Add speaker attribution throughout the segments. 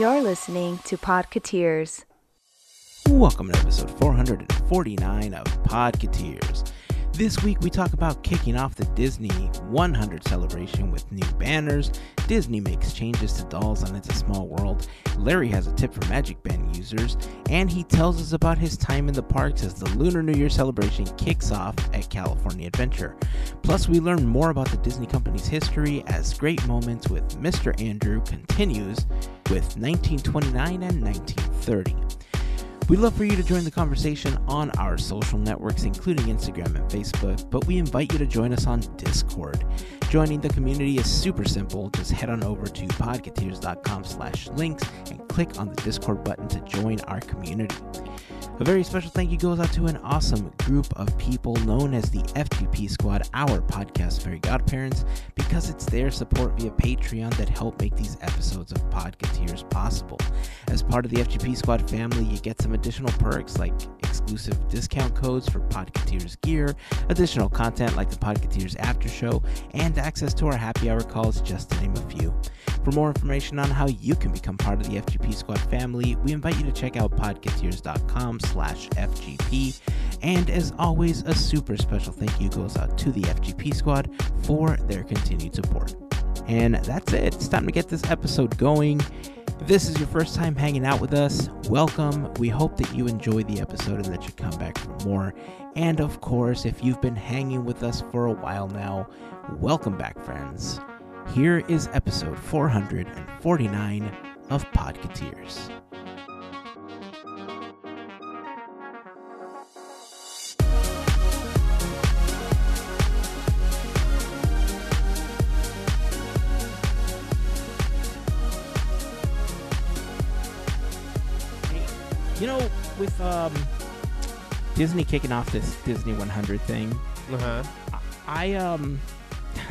Speaker 1: You're listening to Podcateers.
Speaker 2: Welcome to episode 449 of Podcateers. This week we talk about kicking off the Disney 100 celebration with new banners. Disney makes changes to dolls on It's a Small World. Larry has a tip for Magic Band users, and he tells us about his time in the parks as the Lunar New Year celebration kicks off at California Adventure. Plus, we learn more about the Disney company's history as Great Moments with Mr. Andrew continues with 1929 and 1930. We'd love for you to join the conversation on our social networks, including Instagram and Facebook, but we invite you to join us on Discord. Joining the community is super simple. Just head on over to podcateers.com slash links and click on the Discord button to join our community. A very special thank you goes out to an awesome group of people known as the FGP Squad, our podcast fairy godparents, because it's their support via Patreon that help make these episodes of Podcateers possible. As part of the FGP Squad family, you get some additional perks like exclusive discount codes for Podcateers gear, additional content like the Podcateers After Show, and access to our happy hour calls, just to name a few. For more information on how you can become part of the FGP Squad family, we invite you to check out podcateers.com slash FGP. And as always, a super special thank you goes out to the FGP Squad for their continued support. And that's it. It's time to get this episode going. If this is your first time hanging out with us, welcome. We hope that you enjoy the episode and that you come back for more. And of course, if you've been hanging with us for a while now, welcome back, friends. Here is episode 449 of Podcateers. You know, with um, Disney kicking off this Disney 100 thing,
Speaker 3: Uh-huh.
Speaker 2: I um,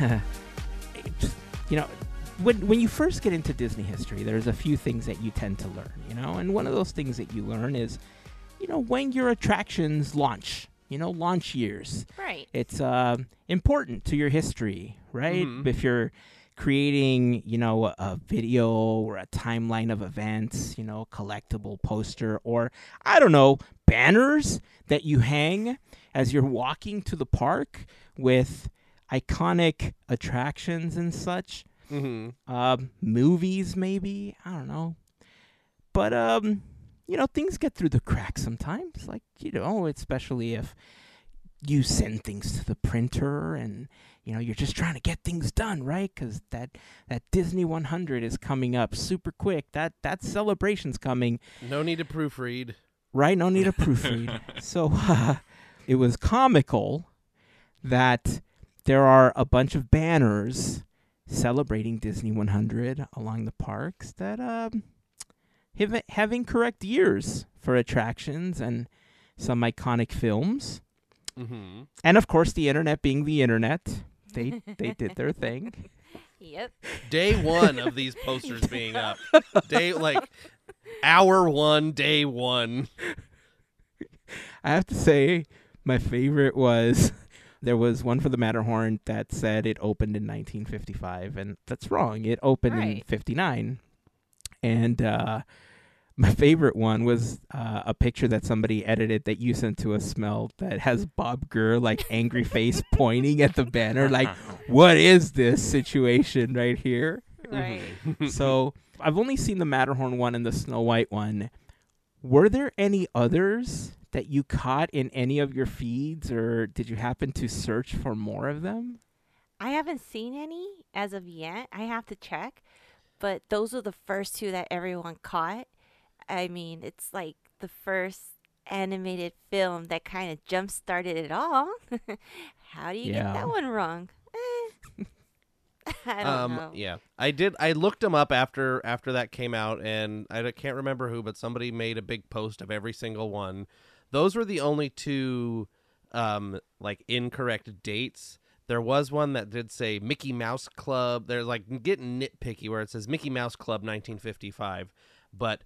Speaker 2: you know, when when you first get into Disney history, there's a few things that you tend to learn, you know, and one of those things that you learn is, you know, when your attractions launch, you know, launch years.
Speaker 4: Right.
Speaker 2: It's uh, important to your history, right?
Speaker 3: Mhm.
Speaker 2: If you're creating, you know, a, video or a timeline of events, you know, collectible poster, or I don't know, banners that you hang as you're walking to the park with iconic attractions and such.
Speaker 3: Mm-hmm.
Speaker 2: Um, movies, maybe I don't know, but um, you know, things get through the cracks sometimes. Like you know, especially if you send things to the printer and you know you're just trying to get things done right? Because that that disney 100 is coming up super quick. That that celebration's coming.
Speaker 3: No need to proofread.
Speaker 2: right? No need to proofread. So uh, it was comical that there are a bunch of banners celebrating disney 100 along the parks that um have, have incorrect years for attractions and some iconic films.
Speaker 3: Mm-hmm.
Speaker 2: and of course the internet being the internet they they did their thing
Speaker 4: Yep.
Speaker 3: Day one of these posters being up. Day like hour one, day one.
Speaker 2: i have to say my favorite was there was one for the matterhorn that said it opened in 1955 and that's wrong it opened in 59 and uh my favorite one was uh, a picture that somebody edited that you sent to us, Smell, that has Bob Gurr, like, angry face pointing at the banner, like, what is this situation right here?
Speaker 4: Right.
Speaker 2: so I've only seen the Matterhorn one and the Snow White one. Were there any others that you caught in any of your feeds, or did you happen to search for more of them?
Speaker 4: I haven't seen any as of yet. I have to check. But those are the first two that everyone caught. I mean, it's like the first animated film that kind of jump started it all. How do you
Speaker 2: Yeah.
Speaker 4: get that one wrong? Eh. I don't
Speaker 3: um
Speaker 4: know.
Speaker 3: yeah. I did I looked them up after after that came out and I can't remember who, but somebody made a big post of every single one. Those were the only two um like incorrect dates. There was one that did say Mickey Mouse Club. They're like getting nitpicky where it says Mickey Mouse Club 1955, but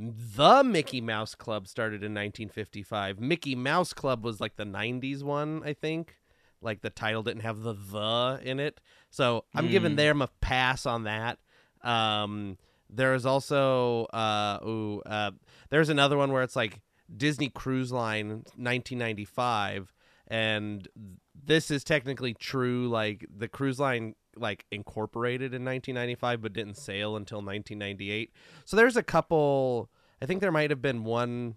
Speaker 3: the Mickey Mouse Club started in 1955. Mickey Mouse Club was like the 90s one, I think. Like the title didn't have the the in it. So I'm giving
Speaker 2: Mm.
Speaker 3: them a pass on that. Um, There is also uh ooh uh there's another one where it's like Disney Cruise Line 1995 and this is technically true like the cruise line like incorporated in 1995 but didn't sail until 1998. So there's a couple I think there might have been one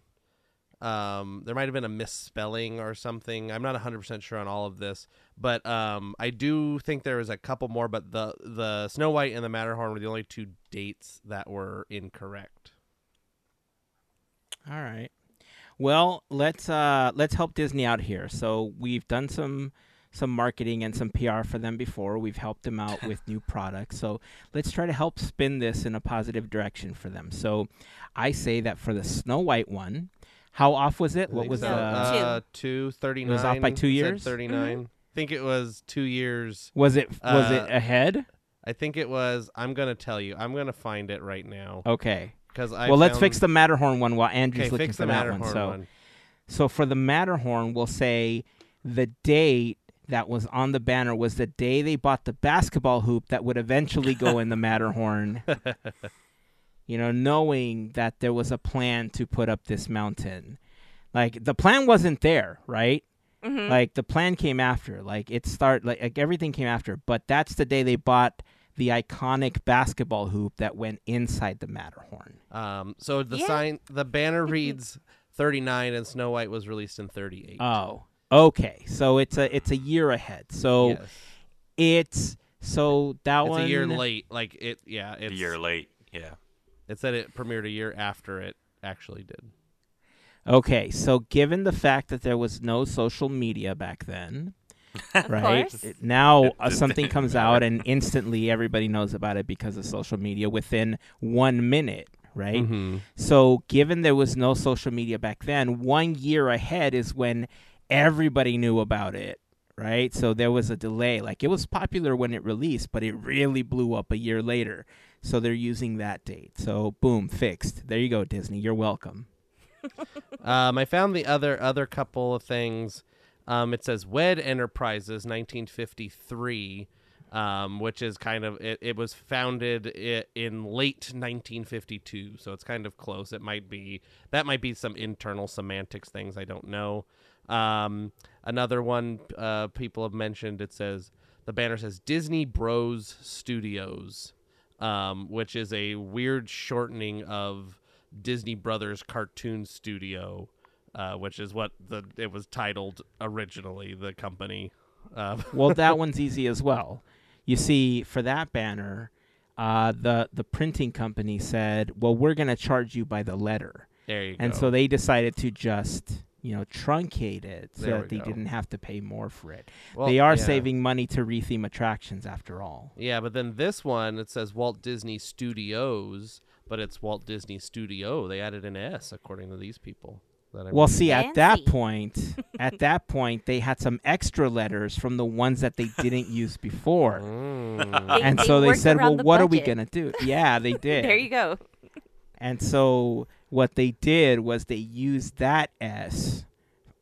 Speaker 3: um, there might have been a misspelling or something. I'm not 100% sure on all of this, but um, I do think there was a couple more. But the the Snow White and the Matterhorn were the only two dates that were incorrect.
Speaker 2: All right. Well, let's uh let's help Disney out here. So we've done some some marketing and some PR for them before. We've helped them out with new products. So let's try to help spin this in a positive direction for them. So I say that for the Snow White one, how off was it?
Speaker 3: I
Speaker 2: What
Speaker 3: think
Speaker 2: was
Speaker 3: so.
Speaker 2: the
Speaker 3: uh, two thirty nine?
Speaker 2: It was off by two years?
Speaker 3: Thirty I think it was two years.
Speaker 2: was it was
Speaker 3: uh,
Speaker 2: it ahead?
Speaker 3: I think it was. I'm gonna tell you. I'm gonna find it right now
Speaker 2: Okay.
Speaker 3: because I.
Speaker 2: well, let's fix the Matterhorn one while Andrew's
Speaker 3: Okay,
Speaker 2: looking
Speaker 3: fix
Speaker 2: for
Speaker 3: the
Speaker 2: that
Speaker 3: Matterhorn
Speaker 2: one. So
Speaker 3: one.
Speaker 2: So for the Matterhorn, we'll say the date that was on the banner was the day they bought the basketball hoop that would eventually go in the Matterhorn. you know, knowing that there was a plan to put up this mountain. Like the plan wasn't there, right?
Speaker 4: Mhm.
Speaker 2: Like the plan came after. Like it start like, like everything came after, but that's the day they bought the iconic basketball hoop that went inside the Matterhorn.
Speaker 3: Um. So the
Speaker 4: Yeah.
Speaker 3: sign, the banner reads 39, and Snow White was released in 38.
Speaker 2: Oh, okay. So it's a it's a year ahead. So
Speaker 3: yes.
Speaker 2: it's so that
Speaker 3: it's
Speaker 2: one
Speaker 3: a year late. Like it. Yeah. it's A
Speaker 5: year late. Yeah.
Speaker 3: It said it premiered a year after it actually did.
Speaker 2: Okay, so given the fact that there was no social media back then, right? it- Now uh, something comes out and instantly everybody knows about it because of social media within 1 minute, right?
Speaker 3: Mm-hmm.
Speaker 2: So, given there was no social media back then, one year ahead is when everybody knew about it, right? So, there was a delay. Like, it was popular when it released, but it really blew up a year later. So, they're using that date. So, boom, fixed. There you go, Disney. You're welcome.
Speaker 3: Um, I found the other other couple of things. Um, it says WED Enterprises, 1953, um, which is kind of it. It was founded in late 1952, so it's kind of close. It might be that might be some internal semantics things I don't know. Um, another one uh, people have mentioned. It says the banner says Disney Bros Studios, um, which is a weird shortening of Disney Brothers Cartoon Studio, uh, which is what the it was titled originally. The company. Uh,
Speaker 2: Well, that one's easy as well. You see, for that banner, uh, the the printing company said, "Well, we're going to charge you by the letter,"
Speaker 3: there you go.
Speaker 2: and
Speaker 3: go.
Speaker 2: so they decided to just you know truncate it so that they
Speaker 3: go.
Speaker 2: didn't have to pay more for it.
Speaker 3: Well,
Speaker 2: they are
Speaker 3: yeah.
Speaker 2: saving money to retheme attractions after all.
Speaker 3: Yeah, but then this one it says Walt Disney Studios, but it's Walt Disney Studio. They added an S according to these people. That I
Speaker 2: Well,
Speaker 3: read.
Speaker 2: see, at that point, at that point, they had some extra letters from the ones that they didn't use before.
Speaker 3: Mm.
Speaker 4: They-
Speaker 2: and
Speaker 4: they
Speaker 2: so they said, "Well,
Speaker 4: the
Speaker 2: what are we gonna do?" Yeah, they did.
Speaker 4: There you go.
Speaker 2: And so what they did was they used that S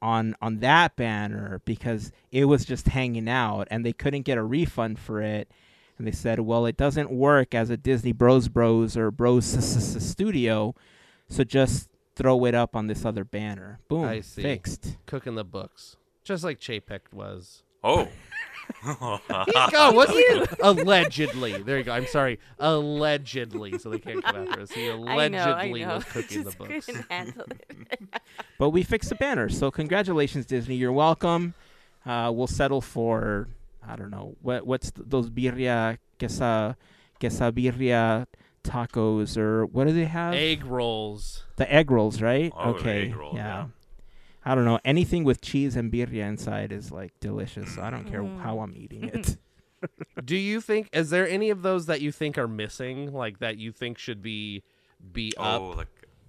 Speaker 2: on on that banner because it was just hanging out and they couldn't get a refund for it. And they said, "Well, it doesn't work as a Disney Bros Bros or Bros Studio, so just throw it up on this other banner." Boom,
Speaker 3: I see.
Speaker 2: fixed.
Speaker 3: Cooking the books, just like Chapek was.
Speaker 5: Oh.
Speaker 3: oh, what's it? Allegedly. There you go. I'm sorry. Allegedly. So they can't come after us. He allegedly
Speaker 4: I know, I know.
Speaker 3: was cooking the
Speaker 4: Just
Speaker 3: books.
Speaker 4: handle it.
Speaker 2: But we fixed the banner, so congratulations, Disney. You're welcome. Uh, we'll settle for I don't know what what's th- those birria quesa quesabirria tacos or what do they have?
Speaker 3: Egg rolls.
Speaker 2: The egg rolls, right?
Speaker 5: Oh,
Speaker 2: okay,
Speaker 5: egg roll, yeah.
Speaker 2: I don't know. Anything with cheese and birria inside is like delicious. So I don't care
Speaker 4: Mm.
Speaker 2: how I'm eating it.
Speaker 3: Do you think is there any of those that you think are missing, like that you think should be be up?
Speaker 5: oh, like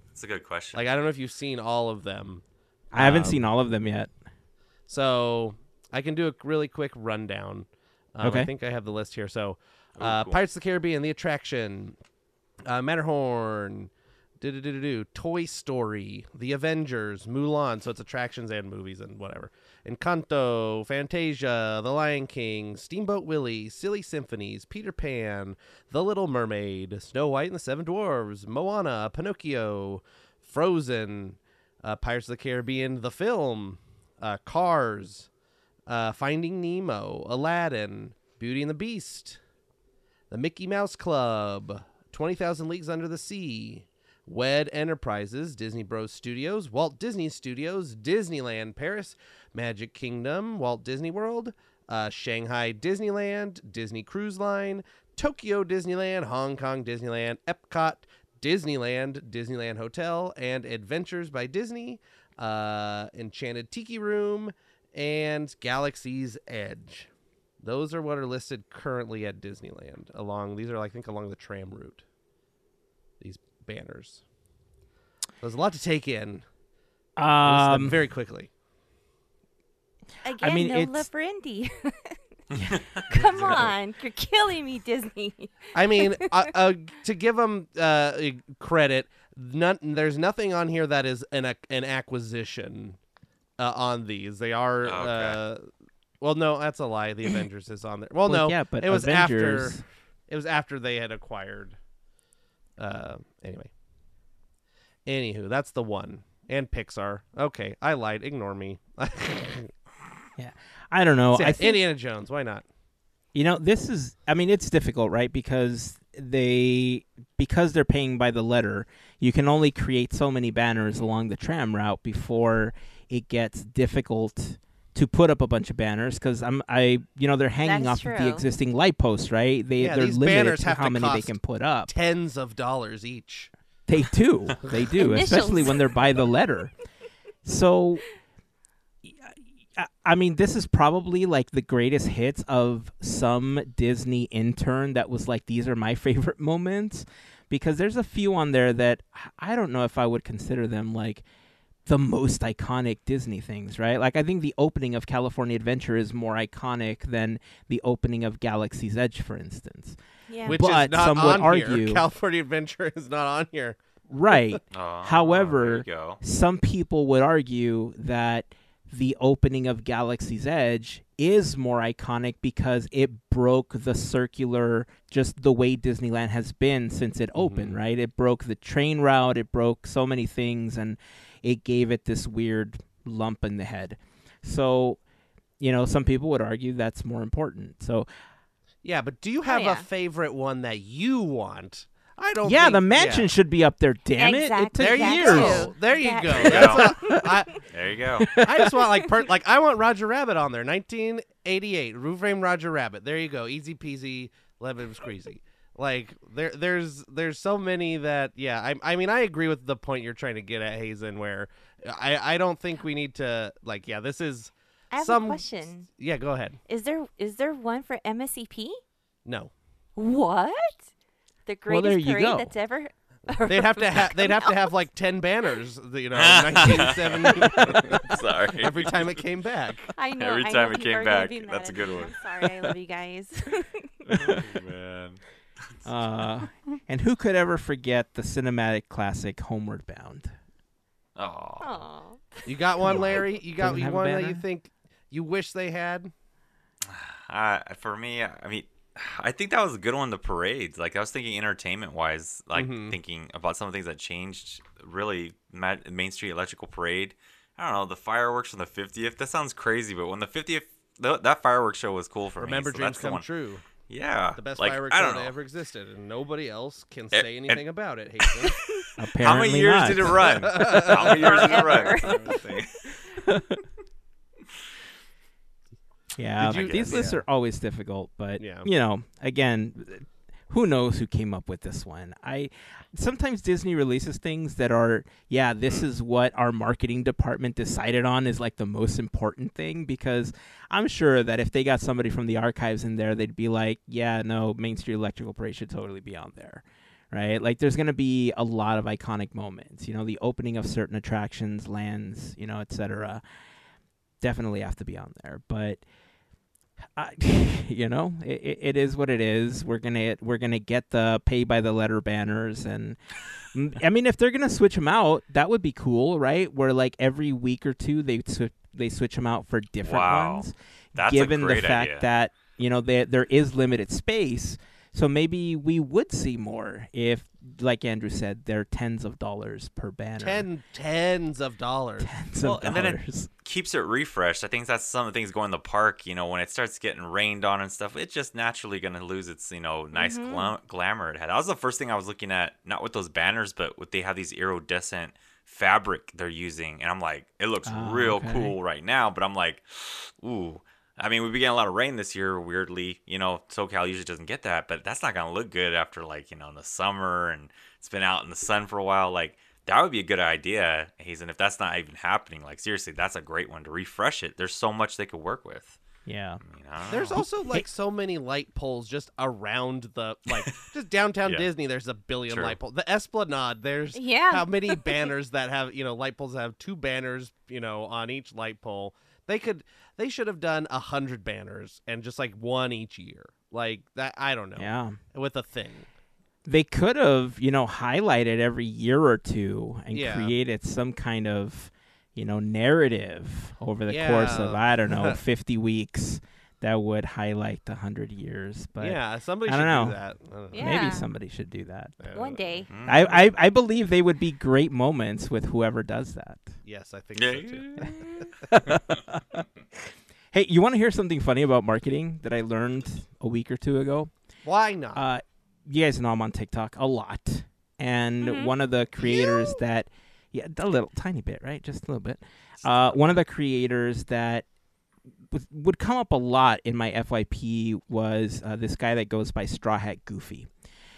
Speaker 5: that's a good question.
Speaker 3: Like I don't know if you've seen all of them.
Speaker 2: I haven't
Speaker 3: Um,
Speaker 2: seen all of them yet.
Speaker 3: So I can do a really quick rundown. Um, I think I have the list here. So,
Speaker 5: Ooh,
Speaker 3: uh,
Speaker 5: cool.
Speaker 3: Pirates of the Caribbean, the attraction, uh, Matterhorn, do-do-do-do-do, Toy Story, The Avengers, Mulan. So it's attractions and movies and whatever. Encanto, Fantasia, The Lion King, Steamboat Willie, Silly Symphonies, Peter Pan, The Little Mermaid, Snow White and the Seven Dwarves, Moana, Pinocchio, Frozen, uh, Pirates of the Caribbean, the film, uh, Cars, uh, Finding Nemo, Aladdin, Beauty and the Beast, The Mickey Mouse Club, 20,000 Leagues Under the Sea, WED Enterprises, Disney Bros Studios, Walt Disney Studios, Disneyland Paris, Magic Kingdom, Walt Disney World, uh, Shanghai Disneyland, Disney Cruise Line, Tokyo Disneyland, Hong Kong Disneyland, Epcot, Disneyland, Disneyland Hotel, and Adventures by Disney, uh, Enchanted Tiki Room, and Galaxy's Edge. Those are what are listed currently at Disneyland. Along these are, I think, along the tram route. These banners. There's a lot to take in. I'll list them
Speaker 2: Um,
Speaker 3: very quickly.
Speaker 4: Again,
Speaker 2: mean,
Speaker 4: no
Speaker 2: it's-
Speaker 4: love for Indy. Come on, you're killing me, Disney.
Speaker 3: I mean, uh, uh, to give them uh, credit, none, there's nothing on here that is an ac- an acquisition uh, on these. They are.
Speaker 5: Okay.
Speaker 3: Uh, well, no, that's a lie. The Avengers is on there. Well,
Speaker 2: well,
Speaker 3: no,
Speaker 2: yeah, but
Speaker 3: it was
Speaker 2: Avengers,
Speaker 3: after. It was after they had acquired. Uh, anyway. Anywho, that's the one. And Pixar. Okay, I lied. Ignore me.
Speaker 2: Yeah, I don't know.
Speaker 3: Yeah,
Speaker 2: I think
Speaker 3: Indiana Jones. Why not?
Speaker 2: You know, this is I mean, it's difficult, right? Because they because they're paying by the letter, you can only create so many banners along the tram route before it gets difficult to put up a bunch of banners because I'm I you know they're hanging
Speaker 4: That's
Speaker 2: off of the existing light posts, right? They
Speaker 3: Yeah,
Speaker 2: they're
Speaker 3: these
Speaker 2: limited
Speaker 3: banners
Speaker 2: to
Speaker 3: have
Speaker 2: how
Speaker 3: to
Speaker 2: many they can put up.
Speaker 3: Tens of dollars each.
Speaker 2: They do. They do, especially when they're by the letter. So, I- I mean, this is probably like the greatest hits of some Disney intern that was like, these are my favorite moments. Because there's a few on there that I don't know if I would consider them like the most iconic Disney things, right? Like, I think the opening of California Adventure is more iconic than the opening of Galaxy's Edge, for instance.
Speaker 4: Yeah.
Speaker 3: Which
Speaker 2: But
Speaker 3: is not
Speaker 2: some would
Speaker 3: on
Speaker 2: argue-
Speaker 3: here. California Adventure is not on here.
Speaker 2: Right.
Speaker 5: Oh,
Speaker 2: However,
Speaker 5: there you go.
Speaker 2: some people would argue that the opening of Galaxy's Edge is more iconic because it broke the circular, just the way Disneyland has been since it opened,
Speaker 3: Mhm.
Speaker 2: right? It broke the train route, it broke so many things, and it gave it this weird lump in the head. So, you know, some people would argue that's more important. So,
Speaker 3: Yeah, but do you oh, have
Speaker 4: yeah.
Speaker 3: a favorite one that you want? I don't.
Speaker 2: yeah,
Speaker 3: think-
Speaker 2: the mansion
Speaker 3: yeah.
Speaker 2: should be up there. Damn it! It took
Speaker 3: There you
Speaker 2: years.
Speaker 3: go. There you
Speaker 4: That-
Speaker 3: go.
Speaker 5: There you
Speaker 3: That's
Speaker 5: go.
Speaker 3: I,
Speaker 5: There you go.
Speaker 3: I just want like per, like I want Roger Rabbit on there. 1988 Who Framed Roger Rabbit. There you go. Easy peasy, lemon squeezy. Like there there's there's so many that yeah. I I mean I agree with the point you're trying to get at Hazen where I I don't think we need to like yeah this is
Speaker 4: I have
Speaker 3: some
Speaker 4: a question.
Speaker 3: yeah go ahead
Speaker 4: Is there is there one for MSEP?
Speaker 3: no
Speaker 4: What? The greatest
Speaker 2: there you
Speaker 4: parade
Speaker 2: go.
Speaker 4: that's ever.
Speaker 3: they'd have to have they'd have to have like ten banners you know 1970
Speaker 5: Sorry.
Speaker 3: every time it came back.
Speaker 4: I know.
Speaker 5: every
Speaker 4: I
Speaker 5: time
Speaker 4: know
Speaker 5: it came back, that's a good one.
Speaker 4: I'm sorry. I love you guys.
Speaker 5: oh, man.
Speaker 2: Uh, and who could ever forget the cinematic classic Homeward Bound?
Speaker 5: Oh.
Speaker 3: You got one, Larry? You got you one that you think you wish they had?
Speaker 5: Uh, for me, I mean, I think that was a good one. The parades, like I was thinking, entertainment wise, like
Speaker 3: Mhm.
Speaker 5: thinking about some of the things that changed. Really, Ma- Main Street Electrical Parade. I don't know the fireworks on the 50th. That sounds crazy, but when the 50th, that fireworks show was cool for
Speaker 3: Remember
Speaker 5: me. so
Speaker 3: dreams
Speaker 5: that's the
Speaker 3: come
Speaker 5: one.
Speaker 3: true.
Speaker 5: Yeah,
Speaker 3: The best
Speaker 5: like,
Speaker 3: fireworks
Speaker 5: I
Speaker 3: show
Speaker 5: don't
Speaker 3: that ever existed, and nobody else can
Speaker 5: And-
Speaker 3: say
Speaker 5: and-
Speaker 3: anything about it.
Speaker 2: Apparently
Speaker 5: How many years
Speaker 2: not.
Speaker 5: did it run? How many years did it run?
Speaker 2: Yeah,
Speaker 3: you-
Speaker 2: these
Speaker 3: yeah.
Speaker 2: lists are always difficult, but
Speaker 3: Yeah.
Speaker 2: you know, again, who knows who came up with this one? I sometimes Disney releases things that are, yeah, this is what our marketing department decided on is like the most important thing because I'm sure that if they got somebody from the archives in there, they'd be like, yeah, no, Main Street Electrical Parade should totally be on there. Right? Like there's going to be a lot of iconic moments, you know, the opening of certain attractions, lands, you know, etc. Definitely have to be on there, but uh, you know, it, it is what it is. We're gonna we're gonna get the pay by the letter banners, and I mean, if they're gonna switch them out, that would be cool, right? Where like every week or two they sw- they switch them out for different
Speaker 5: Wow.
Speaker 2: ones.
Speaker 5: That's
Speaker 2: given
Speaker 5: a great
Speaker 2: the fact
Speaker 5: idea.
Speaker 2: that you know there there is limited space. So maybe we would see more if, like Andrew said, they're tens of dollars per banner.
Speaker 3: Ten tens of dollars.
Speaker 2: tens
Speaker 5: Well,
Speaker 2: of
Speaker 5: and then it- keeps it refreshed. I think that's some of the things going in the park. You know, when it starts getting rained on and stuff, it's just naturally going to lose its you know nice
Speaker 4: Mhm.
Speaker 5: glam- glamour it had. That was the first thing I was looking at, not with those banners, but with they have these iridescent fabric they're using, and I'm like, it looks
Speaker 2: Oh,
Speaker 5: real
Speaker 2: okay.
Speaker 5: cool right now. But I'm like, ooh. I mean, we've been getting a lot of rain this year. Weirdly, you know, SoCal usually doesn't get that, but that's not gonna look good after like you know in the summer and it's been out in the sun for a while. Like that would be a good idea, Hazen. If that's not even happening, like seriously, that's a great one to refresh it. There's so much they could work with.
Speaker 2: Yeah.
Speaker 5: You know?
Speaker 3: There's also like so many light poles just around the like just downtown
Speaker 5: Yeah.
Speaker 3: Disney. There's a billion
Speaker 5: True.
Speaker 3: light poles. The Esplanade. There's
Speaker 4: Yeah.
Speaker 3: how many banners that have you know light poles that have two banners you know on each light pole. They could they should have done a hundred banners and just like one each year. Like that. I don't know.
Speaker 2: Yeah.
Speaker 3: With a thing.
Speaker 2: They could have, you know, highlighted every year or two and
Speaker 3: Yeah.
Speaker 2: created some kind of, you know, narrative over the course of I don't know, 50 weeks that would highlight the 100 years, but
Speaker 3: yeah. Somebody
Speaker 2: I
Speaker 3: should
Speaker 2: don't
Speaker 3: do
Speaker 2: know.
Speaker 3: that. I don't know.
Speaker 4: Yeah.
Speaker 2: maybe somebody should do that.
Speaker 4: One day.
Speaker 5: Mm.
Speaker 2: I, I I believe they would be great moments with whoever does that.
Speaker 3: Yes, I think
Speaker 5: Yeah.
Speaker 3: so too.
Speaker 2: Hey, you want to hear something funny about marketing that I learned a week or two ago?
Speaker 3: Why not?
Speaker 2: Uh, you guys know I'm on TikTok a lot, and
Speaker 4: Mhm.
Speaker 2: one of the creators that, yeah, a little tiny bit, right, just a little bit. Uh, one of the creators that would, come up a lot in my FYP was uh, this guy that goes by Straw Hat Goofy.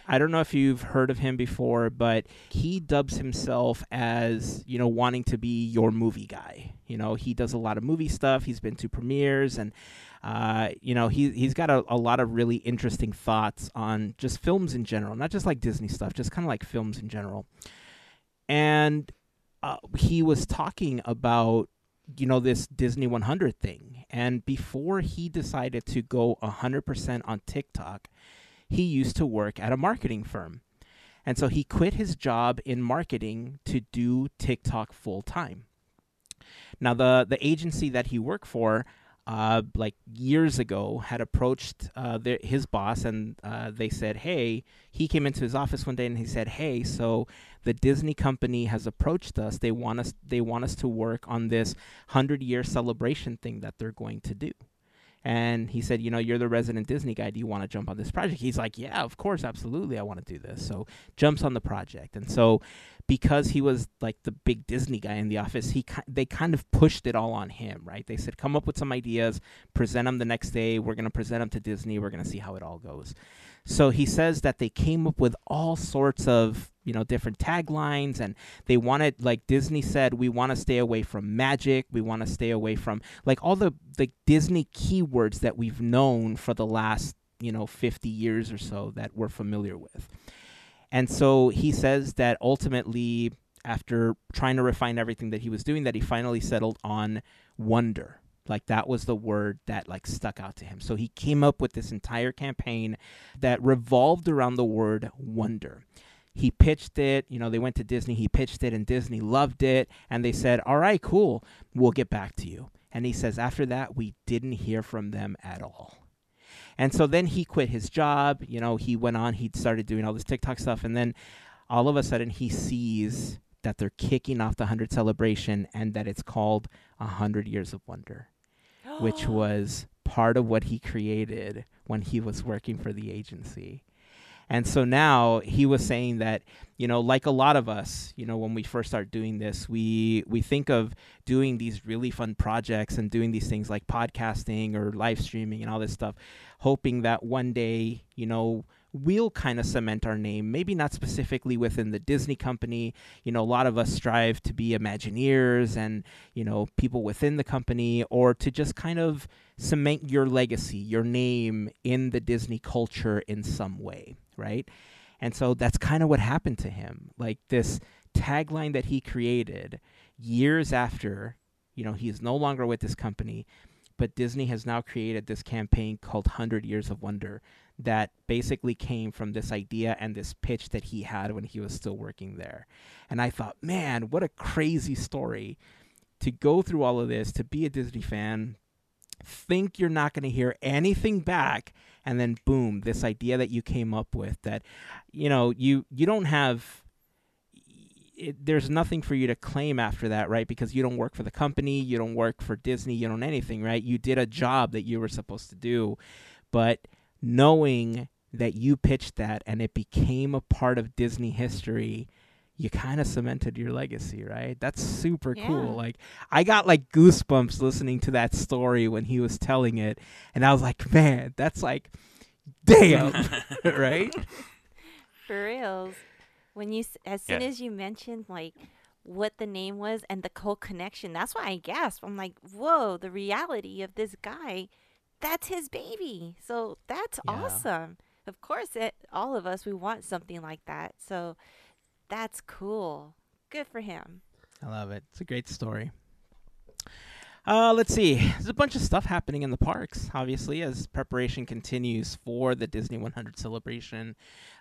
Speaker 2: I don't know if you've heard of him before, but he dubs himself as, you know, wanting to be your movie guy. You know, he does a lot of movie stuff. He's been to premieres and uh, you know, he he's got a, a lot of really interesting thoughts on just films in general, not just like Disney stuff, just kind of like films in general. And uh, he was talking about you know this Disney 100 thing, and before he decided to go 100% on TikTok, he used to work at a marketing firm. And so he quit his job in marketing to do TikTok full time. Now the the agency that he worked for uh, like years ago had approached uh, their, his boss and uh, they said, "Hey." He came into his office one day and he said, "Hey, so the Disney company has approached us. They want us. They want us to work on this hundred year celebration thing that they're going to do." And he said, "You know, you're the resident Disney guy. Do you want to jump on this project?" He's like, "Yeah, of course, absolutely. I want to do this." So jumps on the project, and so because he was like the big Disney guy in the office, he they kind of pushed it all on him, right? They said, "Come up with some ideas, present them the next day. We're going to present them to Disney. We're going to see how it all goes." So he says that they came up with all sorts of, you know, different taglines and they wanted like Disney said, we want to stay away from magic, we want to stay away from like all the the Disney keywords that we've known for the last, you know, 50 years or so that we're familiar with. And so he says that ultimately, after trying to refine everything that he was doing, that he finally settled on wonder. Like that was the word that like stuck out to him. So he came up with this entire campaign that revolved around the word wonder. He pitched it, you know, they went to Disney, he pitched it, and Disney loved it. And they said, All right, cool, we'll get back to you. And he says, After that, we didn't hear from them at all. And so then he quit his job. You know, he went on, he started doing all this TikTok stuff. And then all of a sudden he sees that they're kicking off the 100 celebration and that it's called 100 Years of Wonder, which was part of what he created when he was working for the agency. And so now he was saying that, you know, like a lot of us, you know, when we first start doing this, we we think of doing these really fun projects and doing these things like podcasting or live streaming and all this stuff, hoping that one day, you know, we'll kind of cement our name, maybe not specifically within the Disney company. You know, a lot of us strive to be Imagineers and, you know, people within the company or to just kind of cement your legacy, your name in the Disney culture in some way, right? And so that's kind of what happened to him. Like this tagline that he created years after, you know, he is no longer with this company but Disney has now created this campaign called 100 Years of Wonder that basically came from this idea and this pitch that he had when he was still working there. And I thought, man, what a crazy story to go through all of this, to be a Disney fan, think you're not going to hear anything back and then boom this idea that you came up with that you know you you don't have it, there's nothing for you to claim after that right? Because you don't work for the company you don't work for disney you don't anything right? You did a job that you were supposed to do. But knowing that you pitched that and it became a part of disney history you kind of cemented your legacy, right? That's super
Speaker 4: Yeah.
Speaker 2: cool. Like I got like goosebumps listening to that story when he was telling it, and I was like, man, that's like, damn, right?
Speaker 4: For reals. When you, as soon
Speaker 5: Yeah.
Speaker 4: as you mentioned like what the name was and the whole connection, that's why I gasped. I'm like, whoa, the reality of this guy, that's his baby. So that's
Speaker 2: Yeah.
Speaker 4: awesome. Of course, it, all of us, we want something like that. So that's cool. Good for him.
Speaker 2: I love it. It's a great story. Uh, let's see. There's a bunch of stuff happening in the parks, obviously, as preparation continues for the Disney 100 celebration.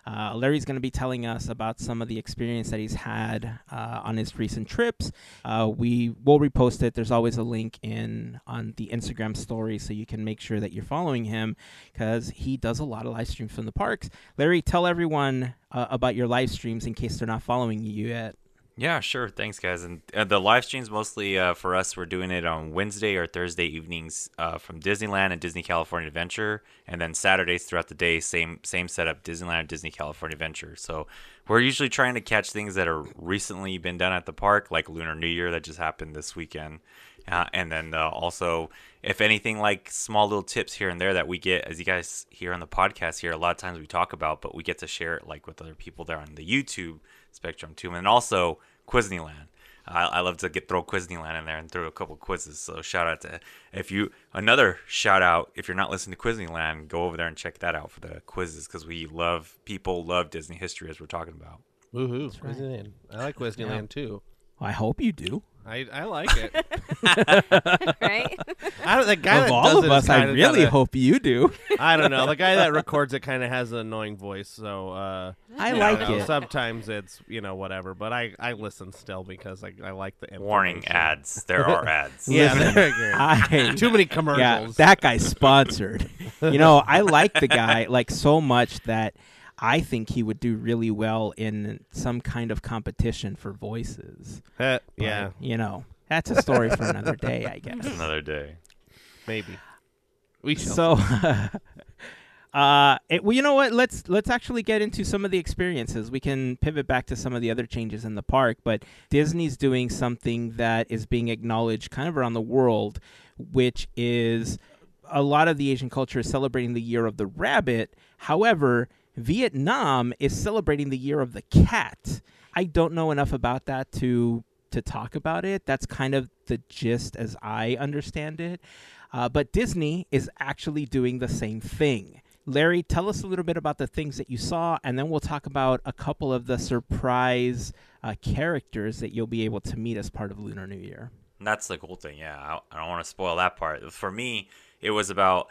Speaker 2: Uh, Larry's going to be telling us about some of the experience that he's had uh, on his recent trips. Uh, we will repost it. There's always a link in on the Instagram story, so you can make sure that you're following him because he does a lot of live streams from the parks. Larry, tell everyone uh, about your live streams in case they're not following you yet.
Speaker 5: Yeah, sure. Thanks, guys. And uh, the live streams mostly uh, for us, we're doing it on Wednesday or Thursday evenings uh, from Disneyland and Disney California Adventure, and then Saturdays throughout the day, same same setup, Disneyland and Disney California Adventure. So we're usually trying to catch things that are recently been done at the park, like Lunar New Year that just happened this weekend, uh, and then uh, also if anything like small little tips here and there that we get as you guys hear on the podcast here, a lot of times we talk about, but we get to share it like with other people there on the YouTube spectrum too, and also Quizneyland. I, I love to get throw Quizneyland in there and throw a couple quizzes. So shout out to if you another shout out if you're not listening to Quizneyland, go over there and check that out for the quizzes because we love people love Disney history as we're talking about.
Speaker 3: Woohoo!
Speaker 2: right.
Speaker 3: Disneyland. I like Disneyland too.
Speaker 2: I hope you do.
Speaker 3: I, I like it.
Speaker 4: right?
Speaker 3: I don't, the guy
Speaker 2: of
Speaker 3: that
Speaker 2: all
Speaker 3: does
Speaker 2: of
Speaker 3: it
Speaker 2: us, I
Speaker 3: kinda
Speaker 2: really
Speaker 3: got a-
Speaker 2: hope you do.
Speaker 3: I don't know. The guy that records it kind of has an annoying voice, so uh,
Speaker 2: I
Speaker 3: you
Speaker 2: like
Speaker 3: know,
Speaker 2: it.
Speaker 3: Sometimes it's you know whatever, but I I listen still because I I like the
Speaker 5: Warning
Speaker 3: information.
Speaker 5: ads. There are ads.
Speaker 3: Yeah,
Speaker 2: Listen,
Speaker 3: there you go.
Speaker 2: I,
Speaker 3: too many commercials.
Speaker 2: yeah,
Speaker 3: commercials.
Speaker 2: that guy's sponsored. you know, I like the guy like so much that I think he would do really well in some kind of competition for voices.
Speaker 3: Uh,
Speaker 2: But,
Speaker 3: yeah,
Speaker 2: you know, that's a story for another day, I guess.
Speaker 5: Another day.
Speaker 3: maybe. We shall.
Speaker 2: So, uh, it, well, you know what? Let's let's actually get into some of the experiences. We can pivot back to some of the other changes in the park, but Disney's doing something that is being acknowledged kind of around the world, which is a lot of the Asian culture is celebrating the year of the rabbit. However, Vietnam is celebrating the year of the cat. I don't know enough about that to to talk about it. That's kind of the gist as I understand it. Uh, but Disney is actually doing the same thing. Larry, tell us a little bit about the things that you saw, and then we'll talk about a couple of the surprise uh, characters that you'll be able to meet as part of Lunar New Year.
Speaker 5: That's the cool thing. Yeah, I, I don't want to spoil that part. For me, it was about,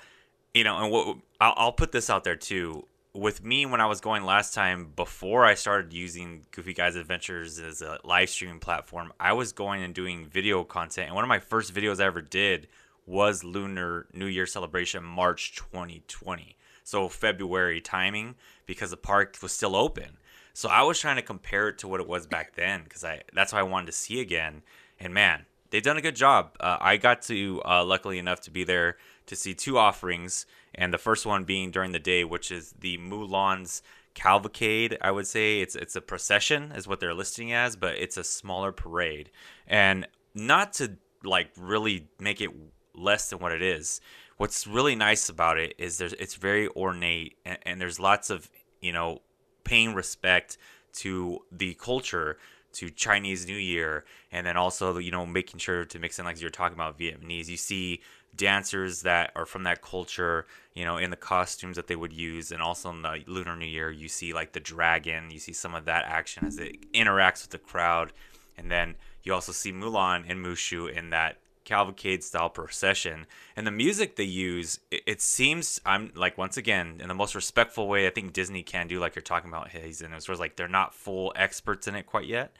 Speaker 5: you know, and what I'll, I'll put this out there too. With me, when I was going last time, before I started using Goofy Guys Adventures as a live streaming platform, I was going and doing video content. And one of my first videos I ever did was Lunar New Year celebration, March 2020. So February timing because the park was still open. So I was trying to compare it to what it was back then because I that's what I wanted to see again. And man, they've done a good job. Uh, I got to uh, luckily enough to be there to see two offerings, and the first one being during the day, which is the Mulan's cavalcade. I would say it's it's a procession is what they're listing as, but it's a smaller parade, and not to like really make it less than what it is. What's really nice about it is there's it's very ornate, and, and there's lots of you know paying respect to the culture to Chinese New Year, and then also you know making sure to mix in like you're talking about Vietnamese. You see dancers that are from that culture, you know, in the costumes that they would use, and also in the Lunar New Year, you see like the dragon. You see some of that action as it interacts with the crowd, and then you also see Mulan and Mushu in that cavalcade style procession. And the music they use it, it, seems i'm like once again in the most respectful way i think disney can do like you're talking about he's in it was like they're not full experts in it quite yet.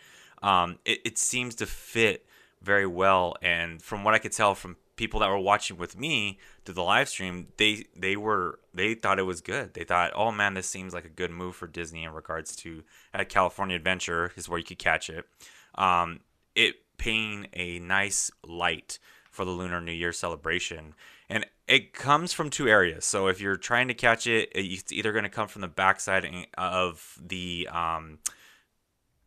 Speaker 5: Um, it, it seems to fit very well. And from what i could tell from people that were watching with me through the live stream they they were they thought it was good they thought oh man this seems like a good move for disney in regards to at california adventure is where you could catch it um, it paying a nice light for the Lunar New Year celebration. And it comes from two areas. So if you're trying to catch it, it's either going to come from the backside of the um,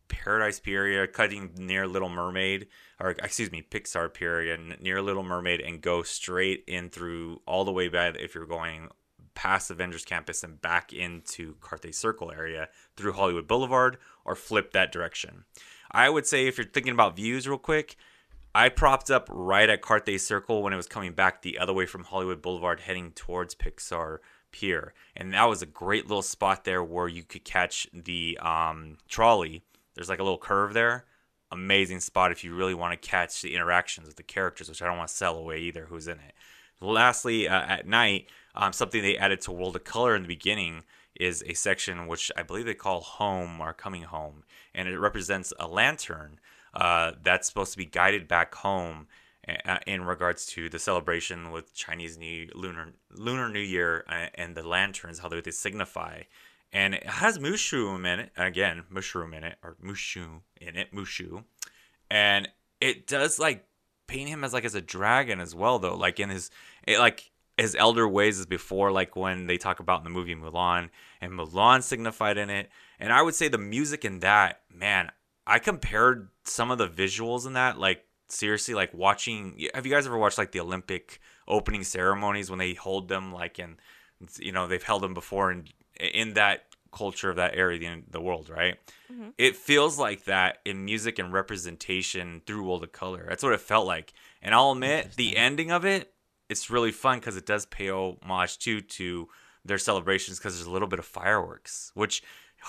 Speaker 5: Paradise Pier, area, cutting near Little Mermaid, or excuse me, Pixar Pier near Little Mermaid, and go straight in through all the way back if you're going past Avengers Campus and back into Carthay Circle area through Hollywood Boulevard, or flip that direction. I would say if you're thinking about views real quick, I propped up right at Carthay Circle when it was coming back the other way from Hollywood Boulevard heading towards Pixar Pier. And that was a great little spot there where you could catch the um, trolley. There's like a little curve there. Amazing spot if you really want to catch the interactions with the characters, which I don't want to sell away either who's in it. Lastly, uh, at night, um, something they added to World of Color in the beginning is a section which I believe they call Home or Coming Home, and it represents a lantern uh, that's supposed to be guided back home in regards to the celebration with Chinese New Lunar Lunar New Year uh, and the lanterns, how they, they signify. And it has mushroom in it again, mushroom in it or mushu in it, mushu, and it does like paint him as like as a dragon as well though, like in his it like his elder ways as before, like when they talk about in the movie Mulan, and Mulan signified in it. And I would say the music in that, man, I compared some of the visuals in that, like seriously, like watching. Have you guys ever watched like the Olympic opening ceremonies when they hold them, like in, you know, they've held them before, and in that culture of that area in the world, right? Mm-hmm. It feels like that in music and representation through World of Color. That's what it felt like. And I'll admit, the ending of it it's really fun because it does pay homage too to their celebrations because there's a little bit of fireworks, which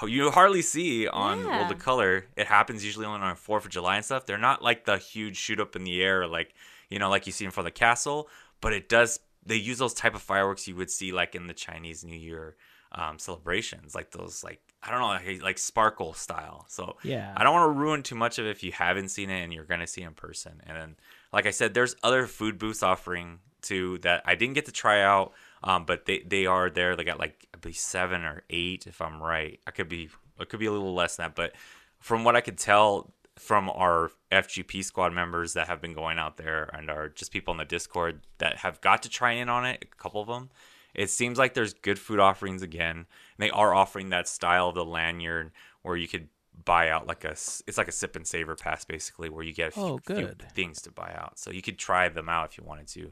Speaker 5: you hardly see on yeah. World of Color. It happens usually only on Fourth of July and stuff. They're not like the huge shoot up in the air, like you know, like you see in front of the castle. But it does. They use those type of fireworks you would see like in the Chinese New Year um, celebrations, like those like I don't know, like, like sparkle style. So
Speaker 2: yeah,
Speaker 5: I don't want to ruin too much of it if you haven't seen it and you're gonna see in person. And then, like I said, there's other food booths offering too that I didn't get to try out, um, but they they are there. They got like I believe seven or eight, if I'm right. I could be it could be a little less than that, but from what I could tell from our FGP squad members that have been going out there and are just people in the Discord that have got to try in on it, a couple of them. It seems like there's good food offerings again. And they are offering that style of the lanyard where you could buy out like a it's like a sip and savor pass basically where you get a few,
Speaker 2: oh, few
Speaker 5: things to buy out. So you could try them out if you wanted to.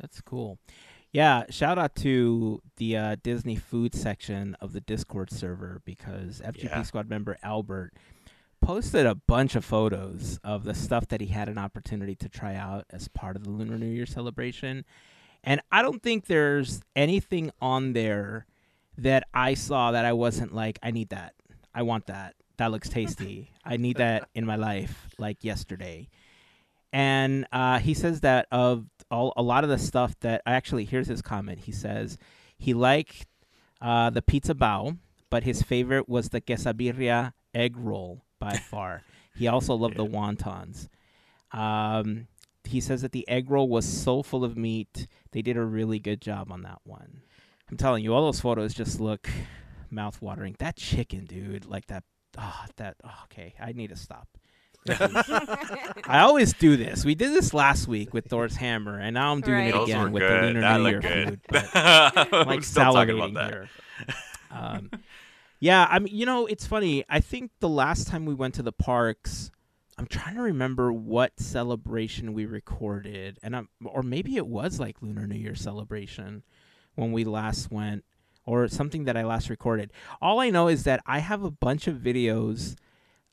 Speaker 2: That's cool. Yeah, shout out to the uh, Disney food section of the Discord server because FGP yeah. squad member Albert posted a bunch of photos of the stuff that he had an opportunity to try out as part of the Lunar New Year celebration. And I don't think there's anything on there that I saw that I wasn't like, I need that. I want that. That looks tasty. I need that in my life like yesterday. And uh, he says that of all a lot of the stuff that I actually here's his comment. He says he liked uh, the pizza bao, but his favorite was the quesabirria egg roll by far. he also loved yeah. the wontons. Um, he says that the egg roll was so full of meat. They did a really good job on that one. I'm telling you, all those photos just look mouth watering. That chicken, dude, like that. Oh, that. Oh, okay, I need to stop. I always do this. We did this last week with Thor's hammer, and now I'm doing right. it again with good. the Lunar
Speaker 5: that
Speaker 2: New Year
Speaker 5: good.
Speaker 2: food. But I'm like salivating here. Um, yeah, I mean, you know, it's funny. I think the last time we went to the parks, I'm trying to remember what celebration we recorded, and I'm, or maybe it was like Lunar New Year celebration when we last went, or something that I last recorded. All I know is that I have a bunch of videos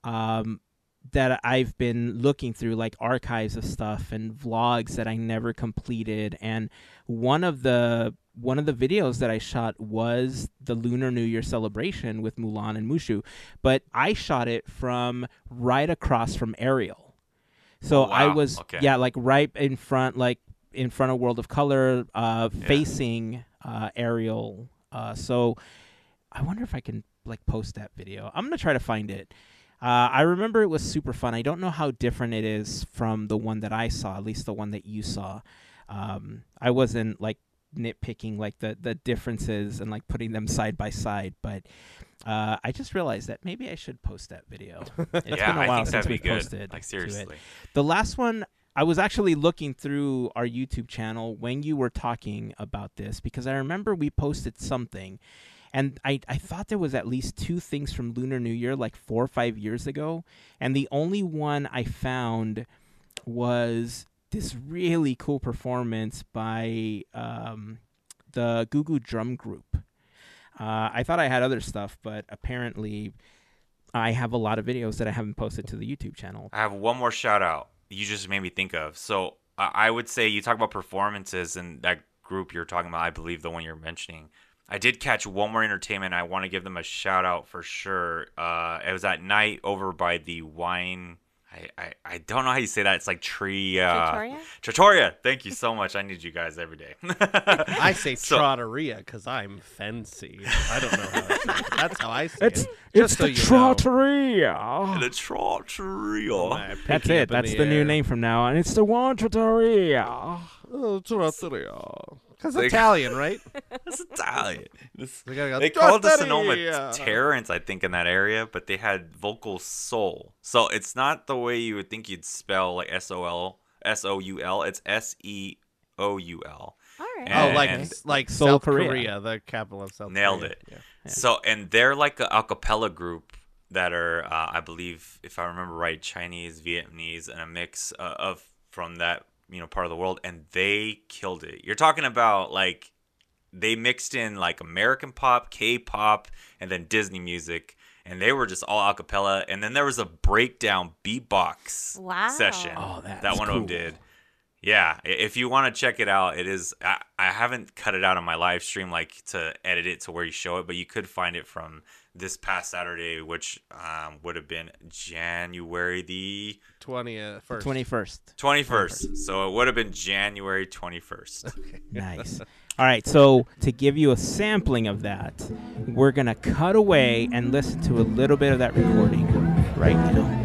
Speaker 2: um, that I've been looking through, like archives of stuff and vlogs that I never completed. And one of the one of the videos that I shot was the Lunar New Year celebration with Mulan and Mushu, but I shot it from right across from Ariel. So
Speaker 5: Oh,
Speaker 2: I was
Speaker 5: Okay.
Speaker 2: yeah, like right in front, like in front of World of Color, uh,
Speaker 5: Yeah.
Speaker 2: facing uh, Ariel. Uh, so I wonder if I can like post that video. I'm gonna try to find it. Uh, I remember it was super fun. I don't know how different it is from the one that I saw, at least the one that you saw. Um, I wasn't like nitpicking like the the differences and like putting them side by side, but uh, I just realized that maybe I should post that video. It's
Speaker 5: yeah,
Speaker 2: been a
Speaker 5: I
Speaker 2: while since
Speaker 5: good.
Speaker 2: posted
Speaker 5: like seriously.
Speaker 2: The last one, I was actually looking through our YouTube channel when you were talking about this because I remember we posted something. And I, I thought there was at least two things from Lunar New Year like four or five years ago. And the only one I found was this really cool performance by um, the Gugu Drum Group. Uh, I thought I had other stuff, but apparently I have a lot of videos that I haven't posted to the YouTube channel.
Speaker 5: I have one more shout out. You just made me think of. So I I would say you talk about performances and that group you're talking about. I believe the one you're mentioning. I did catch one more entertainment. I want to give them a shout out for sure. Uh, it was at night over by the wine. I, I, I don't know how you say that. It's like tree. Uh,
Speaker 4: Trattoria?
Speaker 5: Trattoria. Thank you so much. I need you guys every day.
Speaker 3: I say
Speaker 5: So-
Speaker 3: trotteria because I'm fancy. I don't know how to say it. That's how I say
Speaker 2: It's
Speaker 3: it.
Speaker 2: it's
Speaker 3: Just so
Speaker 2: the
Speaker 3: you know.
Speaker 2: Trattoria.
Speaker 5: the Trattoria.
Speaker 2: That's it. That's the new name from now on. It's the one Trattoria.
Speaker 3: Oh, trattoria. Because
Speaker 5: Like-
Speaker 3: Italian, right?
Speaker 5: It's Italian. This-
Speaker 3: We go,
Speaker 5: They called the
Speaker 3: "Trattoria."
Speaker 5: Sonoma Terrace, I think, in that area, but they had vocal soul. So it's not the way you would think you'd spell like S O L S O U L. It's S E O U L.
Speaker 4: All right.
Speaker 3: Oh, like like
Speaker 2: Seoul,
Speaker 3: South
Speaker 2: Korea.
Speaker 3: Korea. the capital of South
Speaker 5: Nailed
Speaker 3: Korea.
Speaker 5: it.
Speaker 3: Yeah.
Speaker 5: So and they're like a acapella group that are, uh, I believe, if I remember right, Chinese, Vietnamese, and a mix uh, of from that you know part of the world, and they killed it. You're talking about like they mixed in like American pop, K-pop, and then Disney music, and they were just all acapella. And then there was a breakdown beatbox
Speaker 4: Wow.
Speaker 5: session
Speaker 2: Oh, that's
Speaker 5: that one of them did. Yeah, if you want to check it out, it is. I, I haven't cut it out on my live stream like to edit it to where you show it, but you could find it from this past Saturday, which um, would have been January the
Speaker 3: 20th, first.
Speaker 2: Twenty first.
Speaker 5: 21st. So it would have been January 21st.
Speaker 2: Nice. All right, so to give you a sampling of that, we're gonna cut away and listen to a little bit of that recording right now.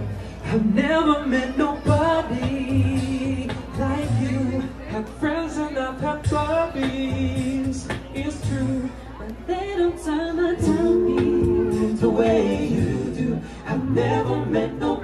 Speaker 6: They don't turn and tell me the way you do. I've never met nobody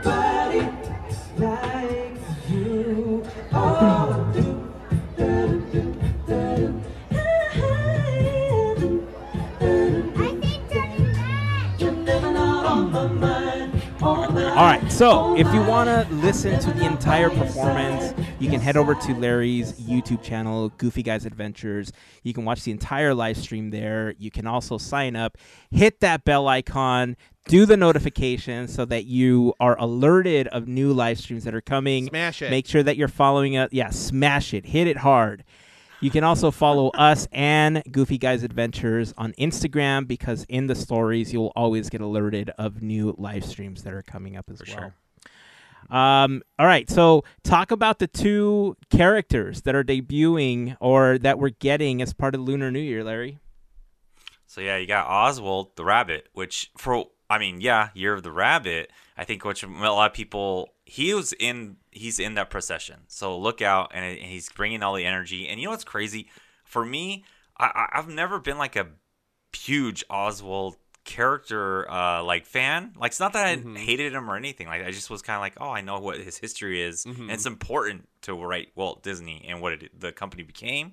Speaker 6: All
Speaker 2: right, so if you want to listen to the entire performance, you can head over to Larry's YouTube channel, Goofy Guys Adventures. You can watch the entire live stream there. You can also sign up, hit that bell icon, do the notifications so that you are alerted of new live streams that are coming.
Speaker 3: Smash it.
Speaker 2: Make sure that you're following up. Yeah, smash it. Hit it hard. You can also follow us and Goofy Guys Adventures on Instagram because in the stories you'll always get alerted of new live streams that are coming up as
Speaker 5: For
Speaker 2: well.
Speaker 5: sure.
Speaker 2: Um, all right, so talk about the two characters that are debuting or that we're getting as part of Lunar New Year, Larry.
Speaker 5: So yeah, you got Oswald the rabbit, which for I mean, yeah, Year of the Rabbit. I think which a lot of people he was in he's in that procession. So look out, and, and he's bringing all the energy. And you know what's crazy? For me, I, I've never been like a huge Oswald character uh like fan. Like it's not that i hated him or anything. Like i just was kind of like oh i know what his history is. And it's important to write walt disney and what it, the company became.